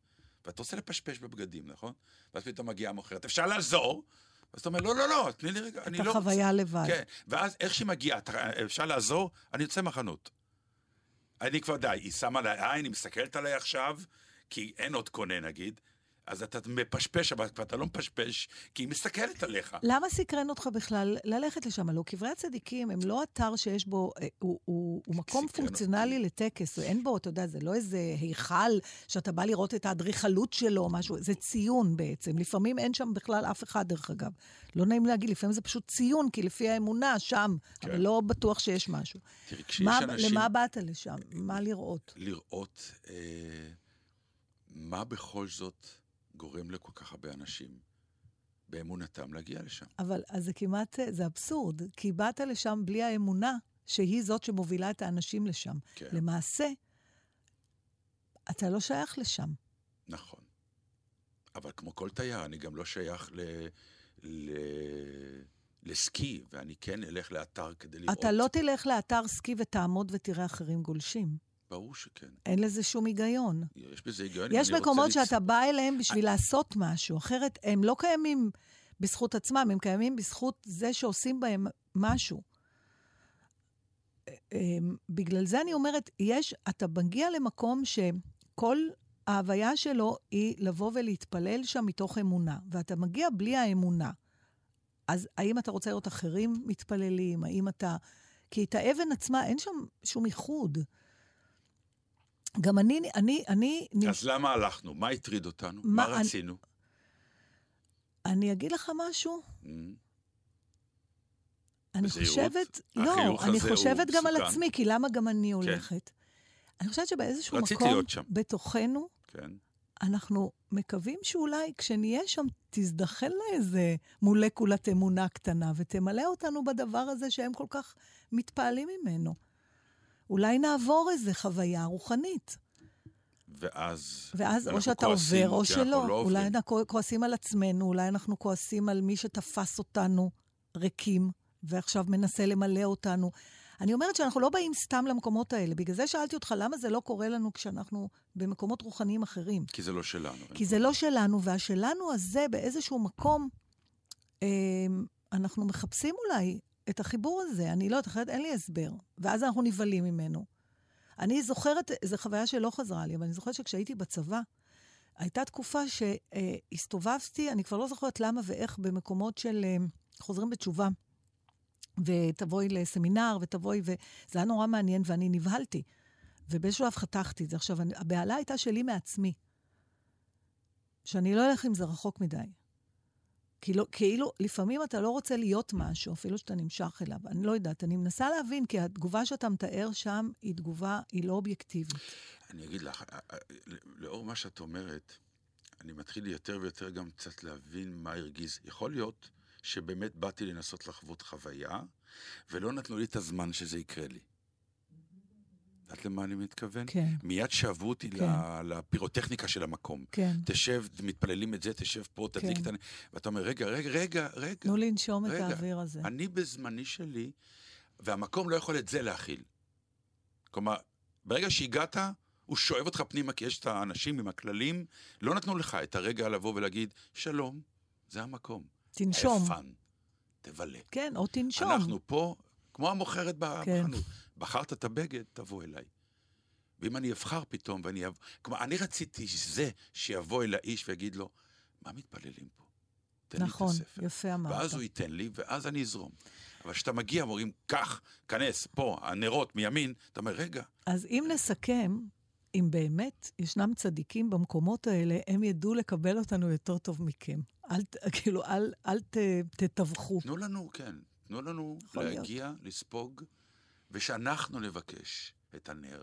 ואתה רוצה לפשפש בבגדים, נכון? ואז פתאום מגיעה המוכרת, אפשר לעזור? ואז אתה אומר, לא, לא, לא, תני לי רגע, אני את לא רוצה. החוויה לבד. כן, ואז איך שהיא מגיעה, אפשר לעזור? אני יוצא מהחנות. אני כבר די, היא שמה לה עין, היא מסתכלת עליי עכשיו, כי אין עוד קונה נגיד, אז אתה מפשפש, אבל אתה לא מפשפש, כי היא מסתכלת עליך. למה סקרן אותך בכלל ללכת לשם? הלוא קברי הצדיקים הם לא אתר שיש בו, אה, הוא, הוא, הוא מקום פונקציונלי לטקס, אין בו, אתה יודע, זה לא איזה היכל שאתה בא לראות את האדריכלות שלו או משהו, זה ציון בעצם. לפעמים אין שם בכלל אף אחד, דרך אגב. לא נעים להגיד, לפעמים זה פשוט ציון, כי לפי האמונה שם, כן. אבל לא בטוח שיש משהו. תראי, כשיש מה, אנשים... למה באת לשם? מה לראות? לראות אה, מה בכל זאת גורם לכל כך הרבה אנשים באמונתם להגיע לשם. אבל אז זה כמעט, זה אבסורד, כי באת לשם בלי האמונה שהיא זאת שמובילה את האנשים לשם. כן. למעשה, אתה לא שייך לשם. נכון. אבל כמו כל תייר, אני גם לא שייך ל... ל... לסקי, ואני כן אלך לאתר כדי לראות. אתה לא תלך לאתר סקי ותעמוד ותראה אחרים גולשים. ברור שכן. אין לזה שום היגיון. יש בזה היגיון. יש אני מקומות לצ- שאתה בא אליהם בשביל לעשות משהו, אחרת הם לא קיימים בזכות עצמם, הם קיימים בזכות זה שעושים בהם משהו. אמ, בגלל זה אני אומרת, יש, אתה מגיע למקום שכל ההוויה שלו היא לבוא ולהתפלל שם מתוך אמונה, ואתה מגיע בלי האמונה. אז האם אתה רוצה לראות אחרים מתפללים? האם אתה... כי את האבן עצמה, אין שם שום איחוד. גם אני, אני, אני, אז למה הלכנו? מה הטריד אותנו? מה רצינו? אני אגיד לך משהו? Mm. אני בזהירות? חושבת, לא, אני חושבת גם על. עצמי, כי למה גם אני הולכת? אני חושבת שבאיזשהו מקום. בתוכנו, כן. אנחנו מקווים שאולי כשנהיה שם תזדחל לאיזה מולקולת אמונה קטנה ותמלא אותנו בדבר הזה שהם כל כך מתפעלים ממנו. אולי נעבור איזה חוויה רוחנית. ואז... ואז או שאתה כועסים, עובר או שלא. לא אולי. אנחנו כועסים על עצמנו, אולי אנחנו כועסים על מי שתפס אותנו ריקים, ועכשיו מנסה למלא אותנו. אני אומרת שאנחנו לא באים סתם למקומות האלה. בגלל זה שאלתי אותך, למה זה לא קורה לנו כשאנחנו במקומות רוחניים אחרים? כי זה לא שלנו. כי זה לא שלנו, והשלנו הזה באיזשהו מקום, אה, אנחנו מחפשים אולי את החיבור הזה. אני לא יודעת, אחרת אין לי הסבר. ואז אנחנו נבהלים ממנו. אני זוכרת, זו חוויה שלא חזרה לי, אבל אני זוכרת שכשהייתי בצבא, הייתה תקופה שהסתובבתי, אני כבר לא זוכרת למה ואיך, במקומות של אה, חוזרים בתשובה. ותבואי לסמינר, ותבואי, וזה היה נורא מעניין, ואני נבהלתי. ובאיזשהו שלב חתכתי את זה. עכשיו, הבהלה הייתה שלי מעצמי. שאני לא אלך עם זה רחוק מדי. כאילו, כאילו, לפעמים אתה לא רוצה להיות משהו, אפילו שאתה נמשך אליו. אני לא יודעת, אני מנסה להבין, כי התגובה שאתה מתאר שם היא תגובה, היא לא אובייקטיבית. אני אגיד לך, אה, אה, לאור מה שאת אומרת, אני מתחיל יותר ויותר גם קצת להבין מה הרגיז. יכול להיות שבאמת באתי לנסות לחוות חוויה, ולא נתנו לי את הזמן שזה יקרה לי. יודעת למה אני מתכוון? כן. מיד שאבו אותי כן. לפירוטכניקה של המקום. כן. תשב, מתפללים את זה, תשב פה, תדליק כן. את ה... ואתה אומר, רגע, רגע, רגע, רגע. תנו לנשום את רגע, האוויר הזה. אני בזמני שלי, והמקום לא יכול את זה להכיל. כלומר, ברגע שהגעת, הוא שואב אותך פנימה, כי יש את האנשים עם הכללים, לא נתנו לך את הרגע לבוא ולהגיד, שלום, זה המקום. תנשום. תבלה. כן, או תנשום. אנחנו פה, כמו המוכרת כן. בחנות. בחרת את הבגד, תבוא אליי. ואם אני אבחר פתאום ואני אבוא... כלומר, אני רציתי זה שיבוא אל האיש ויגיד לו, מה מתפללים פה? תן נכון, לי את הספר. יפה אמרת. ואז הוא ייתן לי, ואז אני אזרום. אבל כשאתה מגיע ואומרים, קח, כנס, פה, הנרות מימין, אתה אומר, רגע, אז אם נסכם, אם באמת ישנם צדיקים במקומות האלה, הם ידעו לקבל אותנו יותר טוב מכם. אל, כאילו, אל, אל ת, תתווכו. תנו לנו, כן, תנו לנו יכול להיות. להגיע, לספוג, ושאנחנו נבקש את הנר,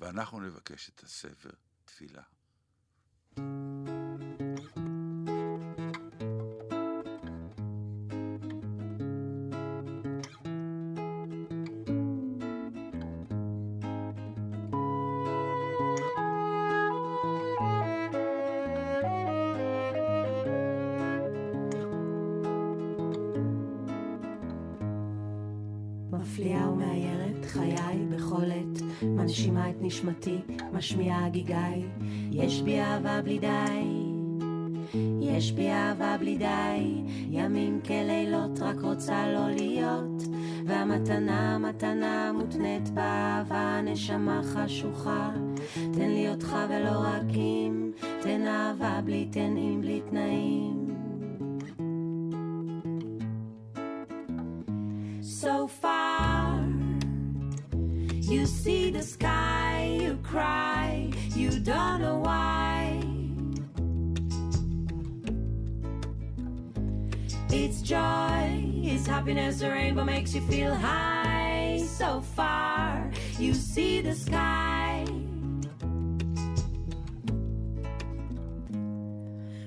ואנחנו נבקש את הספר תפילה. מפליאה נשמתי, משמיעה הגיגי. יש בי אהבה בלי די, יש בי אהבה בלי די, ימים כלילות רק רוצה לא להיות. והמתנה, מתנה מותנית באהבה, נשמה חשוכה. תן לי אותך ולא רק אם, תן אהבה בלי תן אם בלי תנאים. don't know why. It's joy, it's happiness, the rainbow makes you feel high. So far, you see the sky.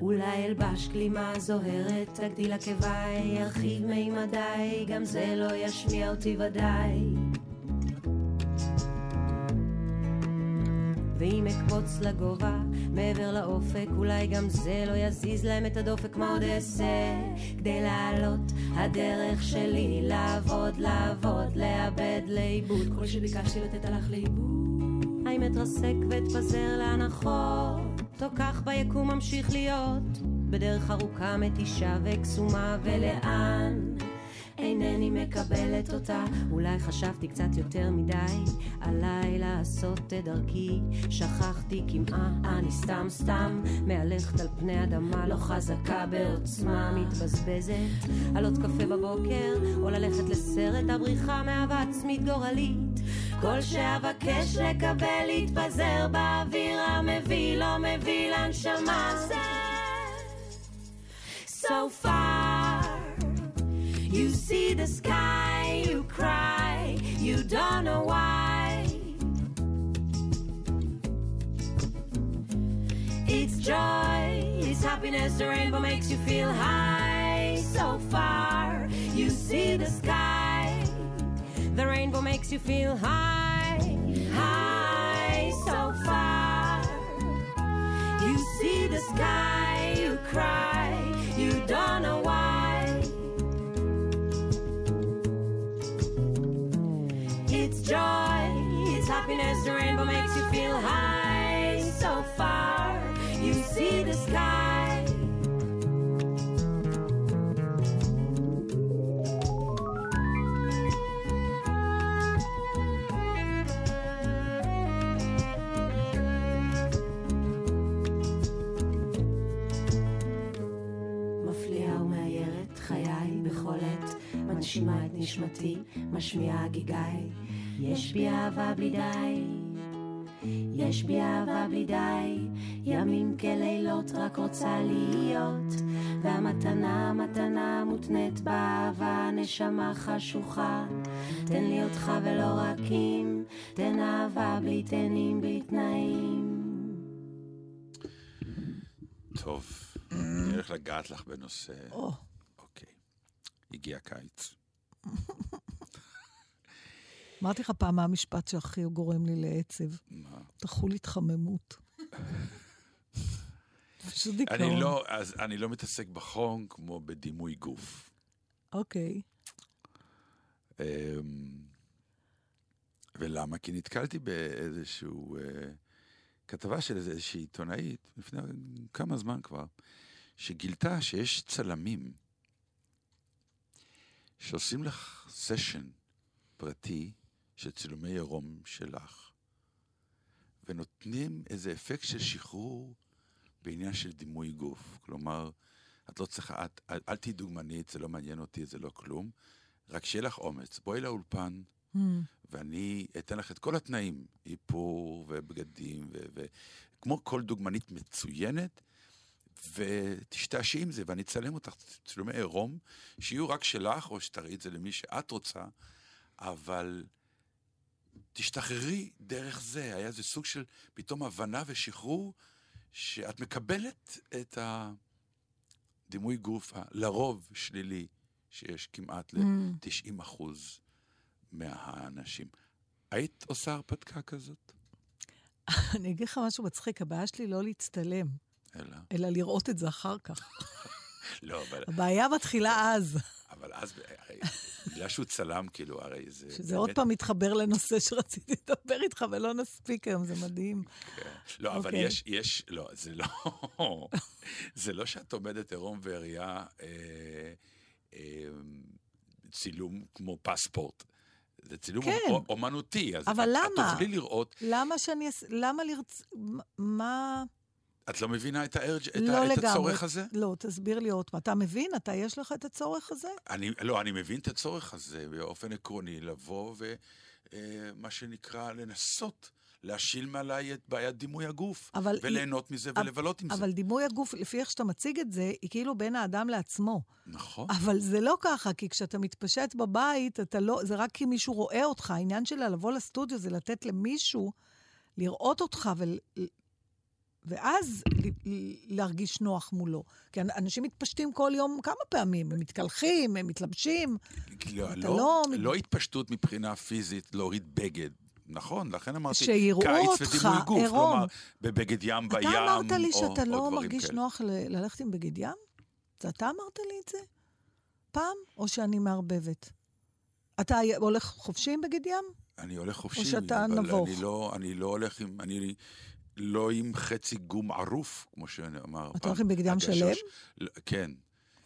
אולי אלבש גלימה זוהרת, תגדיל עקביי, ירחיב מימדיי, גם זה לא ישמיע אותי ודאי. ואם אקפוץ לגובה, מעבר לאופק, אולי גם זה לא יזיז להם את הדופק, מה עוד אעשה? כדי לעלות, הדרך שלי לעבוד, לעבוד, לאבד, לאיבוד. כל שביקשתי לתת הלך לאיבוד. האם אתרסק ואתפזר להנחות, או כך ביקום ממשיך להיות, בדרך ארוכה מתישה וקסומה, ולאן? אינני מקבלת אותה, אולי חשבתי קצת יותר מדי, עליי לעשות את דרכי, שכחתי כמעה, אני סתם סתם, מהלכת על פני אדמה, לא חזקה בעוצמה, מתבזבזת, על עוד קפה בבוקר, או ללכת לסרט, הבריחה מאהבה עצמית גורלית, כל שאבקש לקבל יתפזר באוויר המביא, לא מביא לנשמה. So far You see the sky, you cry, you don't know why. It's joy, it's happiness, the rainbow makes you feel high. So far, you see the sky, the rainbow makes you feel high, high. So far, you see the sky, you cry, you don't know why. joy, it's happiness, the rainbow makes you feel high. So far, you see the sky. מפליאה ומאיירת חיי בכל עת, מנשימה את נשמתי, משמיעה הגיגי. יש בי אהבה בלי די, יש בי אהבה בלי די, ימים כלילות רק רוצה להיות, והמתנה, מתנה מותנית באהבה, נשמה חשוכה. תן לי אותך ולא רק אם, תן אהבה בלי תנים, בלי תנאים. טוב, אני הולך לגעת לך בנושא... או, אוקיי. הגיע קיץ. אמרתי לך פעם מה המשפט שהכי גורם לי לעצב. מה? תחול התחממות. פשוט דיכאון. אני לא, אז אני לא מתעסק בחום כמו בדימוי גוף. אוקיי. אמ, ולמה? כי נתקלתי באיזשהו אה, כתבה של איזו- איזושהי עיתונאית, לפני כמה זמן כבר, שגילתה שיש צלמים שעושים לך סשן פרטי של צילומי עירום שלך, ונותנים איזה אפקט של שחרור בעניין של דימוי גוף. כלומר, את לא צריכה, את, אל, אל תהיי דוגמנית, זה לא מעניין אותי, זה לא כלום. רק שיהיה לך אומץ. בואי לאולפן, Hmm. ואני אתן לך את כל התנאים, איפור ובגדים, וכמו כל דוגמנית מצוינת, ותשתעשי עם זה, ואני אצלם אותך צילומי עירום, שיהיו רק שלך, או שתראי את זה למי שאת רוצה, אבל תשתחררי דרך זה. היה איזה סוג של פתאום הבנה ושחרור, שאת מקבלת את הדימוי גוף הלרוב שלילי, שיש כמעט ל-90 אחוז מהאנשים. היית עושה הרפתקה כזאת? אני אגיד לך משהו מצחיק, הבעיה שלי לא להצטלם, אלא... אלא לראות את זה אחר כך. לא, אבל, הבעיה מתחילה אז, אבל אז, הרי, בגלל שהוא צלם, כאילו, הרי זה... שזה עוד פעם מתחבר לנושא שרציתי לדבר איתך ולא נספיק היום, זה מדהים. כן. לא, אבל אוקיי. יש, יש, לא, זה לא, זה לא שאת עומדת עירום ועריה אה, אה, צילום כמו פספורט. זה צילום כן. אומ- אומנותי, אז אבל את, למה? את תוכלי לראות, למה שאני... למה לרצ... מה... את לא מבינה את, הארג', את, לא ה- את לגמרי. הצורך הזה? לא, תסביר לי עוד פעם. אתה מבין? אתה, יש לך את הצורך הזה? אני, לא, אני מבין את הצורך הזה באופן עקרוני, לבוא ומה שנקרא, לנסות להשיל מעליי את בעיית דימוי הגוף, אבל וליהנות מזה אבל- ולבלות עם זה. אבל דימוי הגוף, לפי איך שאתה מציג את זה, היא כאילו בין האדם לעצמו. נכון. אבל זה לא ככה, כי כשאתה מתפשט בבית, אתה לא, זה רק כי מישהו רואה אותך. העניין שלה לבוא לסטודיו זה לתת למישהו לראות אותך ול... ואז להרגיש נוח מולו. כי אנ- אנשים מתפשטים כל יום כמה פעמים, הם מתקלחים, הם מתלבשים. לא, אתה לא, לא לא, מת- התפשטות מבחינה פיזית, להוריד בגד. נכון, לכן אמרתי, קיץ אותך, ודימוי גוף, עירום. כלומר, בבגד ים בים, אתה אמרת לי או- שאתה או לא מרגיש כאלה. נוח ללכת עם בגד ים? זה אתה אמרת לי את זה? פעם? או שאני מערבבת? אתה הולך חופשי עם בגד ים? אני הולך חופשי, שאתה אבל נבוך? אני לא, אני לא הולך עם, אני לא עם חצי גום ערוף, כמו שנאמר. אתה פעם. הולך עם בגד ים הגשש. שלם? לא, כן.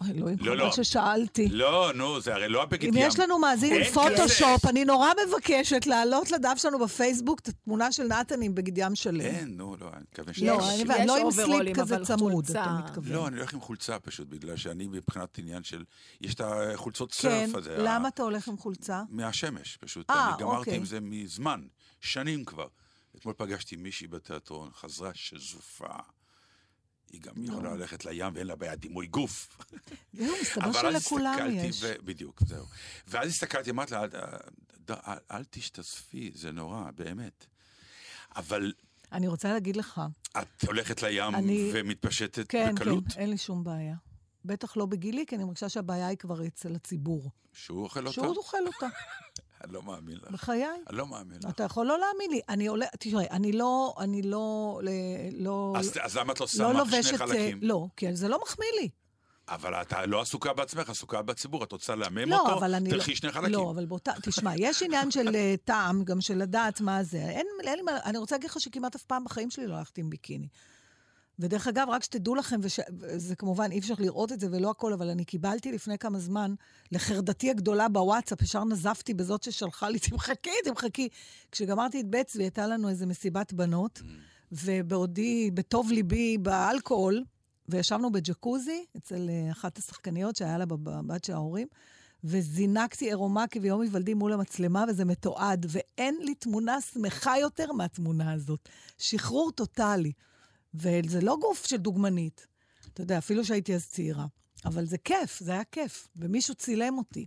אלוהים, לא, חבל לא. ששאלתי. לא, נו, זה הרי לא הבגד ים. אם יש לנו מאזין עם פוטושופ, כזה. אני נורא מבקשת להעלות לדף שלנו בפייסבוק את התמונה של נתן עם בגד ים שלם. אין, נו, לא, אני מקווה ש... לא, יש- אני לא עם סליפ כזה צמוד, חולצה. אתה מתכוון. לא, אני הולך עם חולצה פשוט, בגלל שאני מבחינת עניין של... יש את החולצות כן, סרף הזה. למה ה- אתה הולך עם חולצה? מהשמש, פשוט. אה, אני גמרתי אוקיי. עם זה מזמן, שנים כבר. אתמול פגשתי מישהי בתיאטרון, חזרה שזופה. היא גם יכולה ללכת לים ואין לה בעיה דימוי גוף. זהו, מסתבר שלכולם יש. ו... בדיוק, זהו. ואז הסתכלתי, אמרתי לה, "אל- אל, אל, תשתספי, זה נורא, באמת. אבל אני רוצה להגיד לך, את הולכת לים אני- ומתפשטת כן, בקלות? כן, אין לי שום בעיה. בטח לא בגילי, כי אני מרגישה שהבעיה היא כבר אצל הציבור. שהוא אוכל אותה? שהוא אוכל אותה, אני לא מאמין לך. בחיי. אני לא מאמין לך. אתה יכול לא להאמין לי. אני עולה, תשמעי, אני לא, אני לא, לא, אז, אז למה את לא לא שמה לובשת, שני אה, חלקים? לא, כי זה לא מחמיא לי. אבל את לא עסוקה בעצמך, עסוקה בציבור. את רוצה לעמם לא, אותו, אבל אני לא... תלכי שני חלקים. לא, אבל באותה... תשמע, יש עניין של אה, טעם, גם של לדעת מה זה. אין, אין. אני רוצה להגיד לך שכמעט אף פעם בחיים שלי לא הלכתי עם ביקיני. ודרך אגב, רק שתדעו לכם, וזה כמובן, אי אפשר לראות את זה ולא הכל, אבל אני קיבלתי לפני כמה זמן, לחרדתי הגדולה בוואטסאפ, ישר נזפתי בזאת ששלחה לי, תמחקי, תמחקי. כשגמרתי את בית צבי, הייתה לנו איזה מסיבת בנות, ובעודי, בטוב ליבי, באלכוהול, וישבנו בג'קוזי, אצל אה, אחת השחקניות שהיה לה בבת של ההורים, וזינקתי עירומה כביום היוולדי מול המצלמה, וזה מתועד, ואין לי תמונה שמחה יותר מהתמונה הזאת. שחרור טוטאלי. וזה לא גוף של דוגמנית. אתה יודע, אפילו שהייתי אז צעירה. אבל זה כיף, זה היה כיף, ומישהו צילם אותי.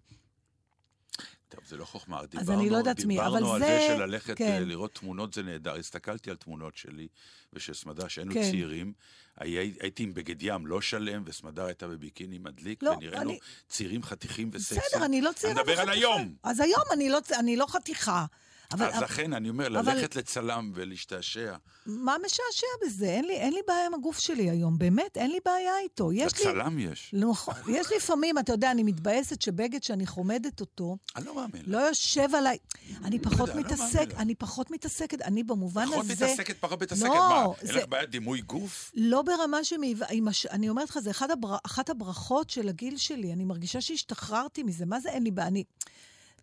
טוב, זה לא חוכמה. אז דיברנו, אני לא יודעת מי, אבל דיברנו על זה- זה שללכת כן. אה, לראות תמונות זה נהדר. הסתכלתי על תמונות שלי ושל סמדר, שהיינו כן. צעירים. הי- הייתי עם בגד ים לא שלם, וסמדר הייתה בביקיני מדליק, לא, ונראינו אני- צעירים חתיכים וסקסים. בסדר, אני לא צעירה אני מדבר על וחתיכה. היום. אז היום אני לא, אני לא חתיכה. אבל, אז לכן אני אומר, אבל- ללכת לצלם ולהשתעשע. מה משעשע בזה? אין לי, אין לי בעיה עם הגוף שלי היום, באמת, אין לי בעיה איתו. יש לי... לצלם יש. נכון, יש לפעמים, אתה יודע, אני מתבאסת שבגד שאני חומדת אותו, אני לא מאמין. לא יושב עליי. אני פחות לא מתעסק, מאמין לך. אני פחות מתעסקת, אני במובן פחות הזה... מתעסקת, פחות מתעסקת. לא, מה, אין זה- לך בעיה דימוי גוף? לא ברמה שמעיבה. אני אומרת לך, זה. אחת הברכות של הגיל שלי. אני מרגישה שהשתחררתי מזה. מה זה אין לי בעיה?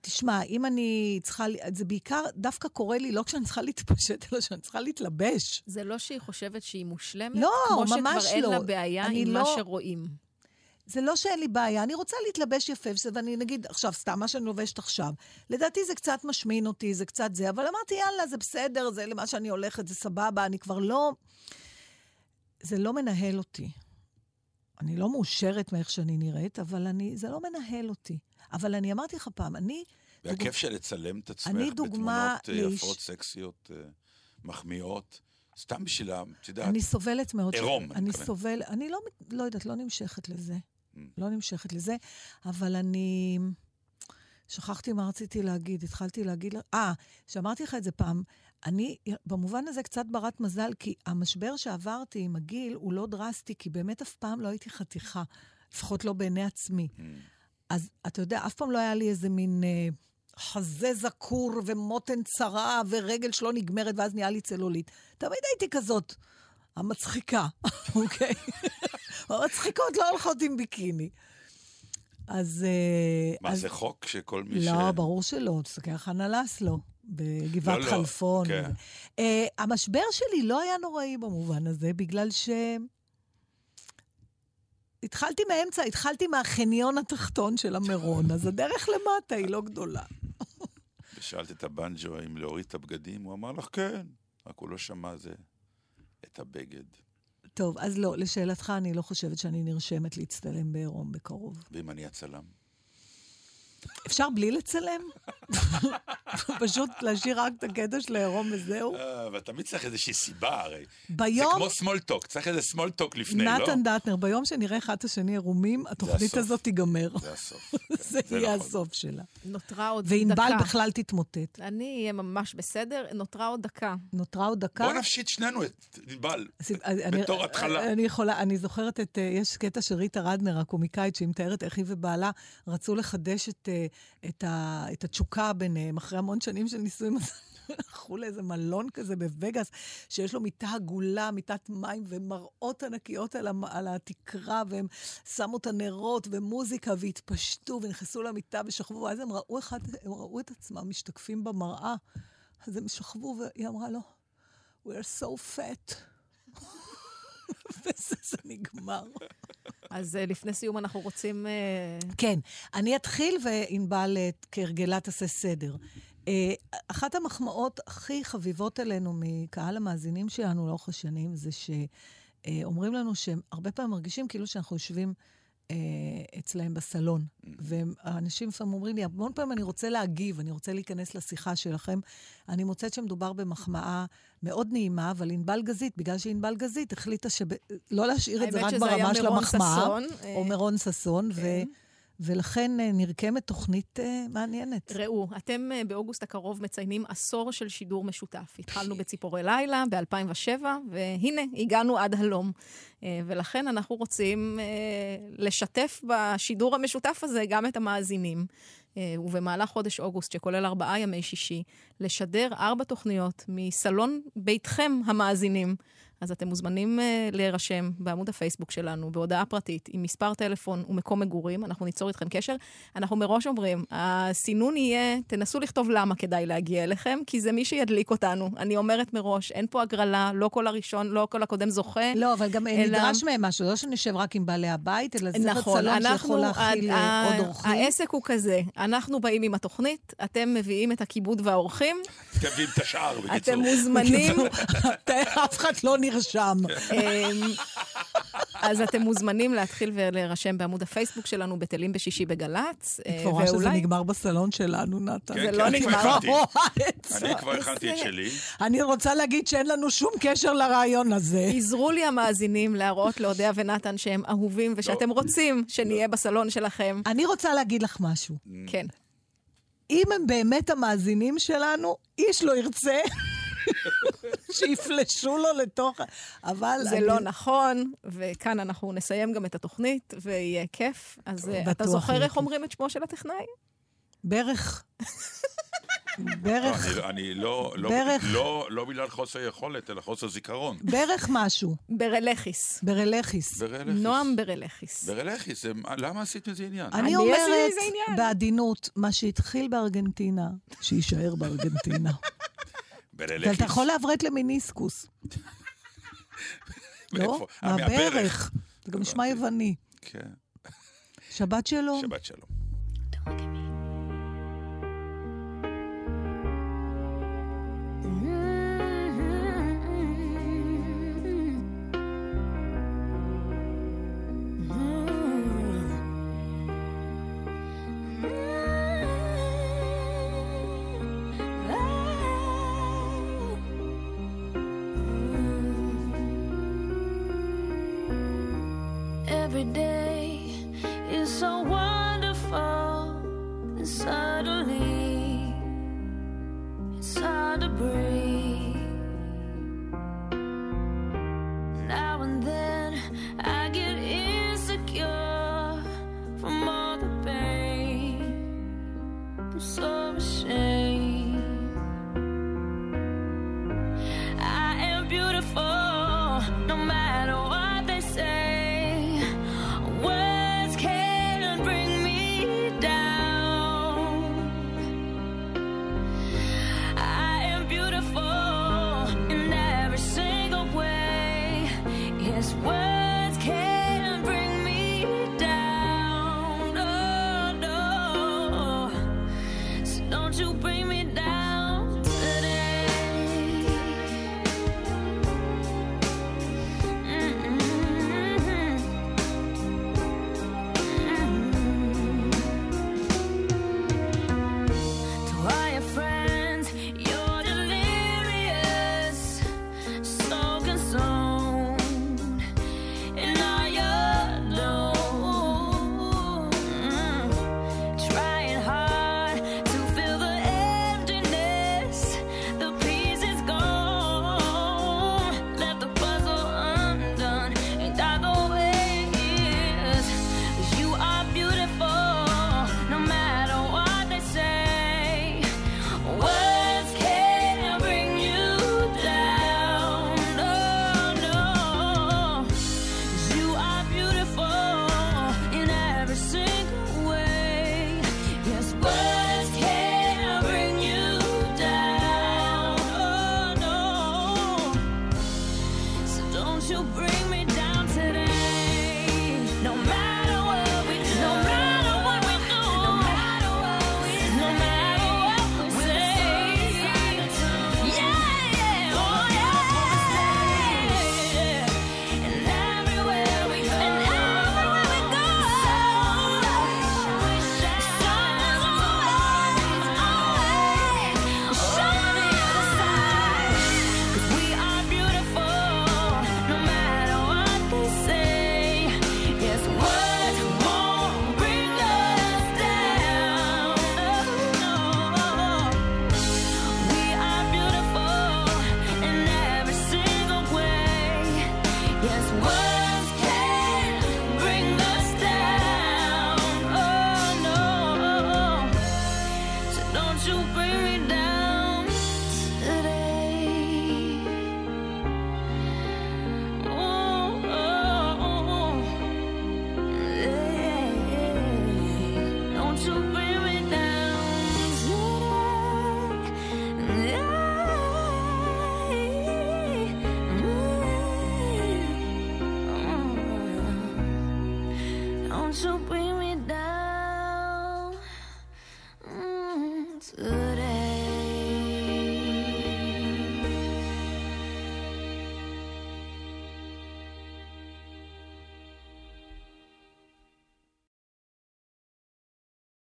תשמע, אם אני צריכה, זה בעיקר דווקא קורה לי לא כשאני צריכה להתפשט, אלא כשאני צריכה להתלבש. זה לא שהיא חושבת שהיא מושלמת, לא, כמו ממש שכבר אין לא. לה בעיה עם מה לא- שרואים. זה לא שאין לי בעיה, אני רוצה להתלבש יפה, ואני נגיד, עכשיו, סתם מה שאני לובשת עכשיו, לדעתי זה קצת משמין אותי, זה קצת זה, אבל אמרתי, יאללה, זה בסדר, זה למה שאני הולכת, זה סבבה, אני כבר לא... זה לא מנהל אותי. אני לא מאושרת מאיך שאני נראית, אבל אני, זה לא מנהל אותי. אבל אני אמרתי לך פעם, אני... והכיף של לצלם את עצמך אני בתמונות אה, לאיש- יפות, סקסיות, אה, מחמיאות, סתם בשביל ה... את יודעת, אני סובלת מאוד. עירום, אני אני מתכוון. סובל, אני לא, לא יודעת, לא נמשכת לזה. Mm. לא נמשכת לזה, אבל אני... שכחתי מה רציתי להגיד, התחלתי להגיד... אה, שאמרתי לך את זה פעם, אני במובן הזה קצת ברת מזל, כי המשבר שעברתי עם הגיל הוא לא דרסטי, כי באמת אף פעם לא הייתי חתיכה, לפחות לא בעיני עצמי. Mm. אז אתה יודע, אף פעם לא היה לי איזה מין אה, חזה זקור ומותן צרה ורגל שלא נגמרת, ואז נהיה לי צלולית. תמיד הייתי כזאת, המצחיקה, אוקיי? המצחיקות לא הולכות עם ביקיני. אז... אה, מה, אז... זה חוק שכל מי ש... לא, ברור שלא. תסתכל על חנה לסלו, בגבעת לא, לא, חלפון. כן. Uh, המשבר שלי לא היה נוראי במובן הזה, בגלל ש... התחלתי מאמצע, התחלתי מהחניון התחתון של המירון, אז הדרך למטה היא לא גדולה. ושאלת את הבנג'ו אם להוריד את הבגדים, הוא אמר לך כן, רק הוא לא שמע זה את הבגד. טוב, אז לא, לשאלתך, אני לא חושבת שאני נרשמת להצטלם בעירום בקרוב. ואם אני הצלם? אפשר בלי לצלם? פשוט להשאיר רק את הקטע של העירום וזהו? אה, אבל תמיד צריך איזושהי סיבה הרי. ביום- זה כמו סמולטוק, צריך איזה סמולטוק לפני, לא? נתן דטנר, ביום שנראה אחד את השני עירומים, התוכנית. הזאת תיגמר. זה הסוף. זה יהיה נכון. הסוף שלה. נותרה עוד וענבל דקה. בכלל תתמוטט. אני אהיה ממש בסדר, נותרה עוד דקה. נותרה עוד דקה. בוא נפשיט שנינו את ענבל. בתור התחלה. אני יכולה, אני זוכרת את, אה, יש קטע של ריטה רדנר, הקומיקאית, שהיא מתארת איך היא ובעלה רצו לחדש את, את, ה, את התשוקה ביניהם, אחרי המון שנים של נישואים. אז הלכו לאיזה מלון כזה בווגאס, שיש לו מיטה עגולה, מיטת מים ומראות ענקיות על, המ, על התקרה, והם שמו את הנרות ומוזיקה והתפשטו ונכנסו למיטה ושכבו, ואז הם ראו, אחד, הם ראו את עצמם משתקפים במראה. אז הם שכבו, והיא אמרה לו, We are so fat. וזה זה נגמר. אז אה, לפני סיום אנחנו רוצים... אה, כן, אני אתחיל וענבל אה, כהרגלה תעשה סדר. אחת המחמאות הכי חביבות עלינו מקהל המאזינים שלנו לאורך השנים זה שאומרים לנו שהם הרבה פעמים מרגישים כאילו שאנחנו יושבים אצלהם בסלון. והאנשים לפעמים אומרים לי, המון פעמים אני רוצה להגיב, אני רוצה להיכנס לשיחה שלכם. אני מוצאת שמדובר במחמאה מאוד נעימה, אבל ענבל גזית, בגלל שענבל גזית החליטה שלא להשאיר את זה האמת רק שזה היה ברמה של המחמאה. ששון, אה, או מירון ששון, ו... כן. ולכן אה, נרקמת תוכנית אה, מעניינת. ראו, אתם אה, באוגוסט הקרוב מציינים עשור של שידור משותף. התחלנו בציפורי לילה ב-2007, והנה, הגענו עד הלום. ולכן אנחנו רוצים לשתף בשידור המשותף הזה גם את המאזינים. ובמהלך חודש אוגוסט, שכולל ארבעה ימי שישי, לשדר ארבע תוכניות מסלון ביתכם המאזינים. אז אתם מוזמנים uh, להירשם בעמוד הפייסבוק שלנו, בהודעה פרטית, עם מספר טלפון ומקום מגורים, אנחנו ניצור איתכם קשר. אנחנו מראש אומרים, הסינון יהיה, תנסו לכתוב למה כדאי להגיע אליכם, כי זה מי שידליק אותנו. אני אומרת מראש, אין פה הגרלה, לא כל הראשון, לא כל הקודם זוכה. לא, אבל גם אלא- נדרש מהם משהו, לא שנשב רק עם בעלי הבית, אלא זה נכון, סלון שיכול להכיל ה- אה, עוד אורחים. העסק הוא כזה, אנחנו באים עם התוכנית, אתם מביאים את הכיבוד והאורחים, תבין את השאר, בקיצור. אתם מוזמנים אף אחד לא נרשם. אמ, אז אתם מוזמנים להתחיל ולהירשם בעמוד הפייסבוק שלנו, בטלים בשישי בגל"צ. אה, מפורש שזה ואולי- נגמר בסלון שלנו, נתן. כן, זה כן, לא נגמר. אני כבר הכנתי את שלי. אני רוצה להגיד שאין לנו שום קשר לרעיון הזה. עזרו לי המאזינים להראות לאודיה ונתן שהם אהובים ושאתם רוצים שנהיה בסלון שלכם. אני רוצה להגיד לך משהו. כן. אם הם באמת המאזינים שלנו, איש לא ירצה שיפלשו לו לתוך... אבל... זה אני... לא נכון, וכאן אנחנו נסיים גם את התוכנית, ויהיה כיף. אז אה, אתה זוכר איך אומרים את שמו של הטכנאי? ברך. ברך... לא, אני לא לא, לא... לא בגלל חוסר יכולת, אלא חוסר זיכרון. ברך משהו. ברלכיס. ברלכיס. נועם ברלכיס. ברלכיס, למה עשית מזה עניין? אני אומרת בעדינות, מה שהתחיל בארגנטינה, שיישאר בארגנטינה. ברלקיס. אתה יכול לעברת למיניסקוס. לא? מהברך. זה גם נשמע יווני. כן. שבת שלום. שבת שלום.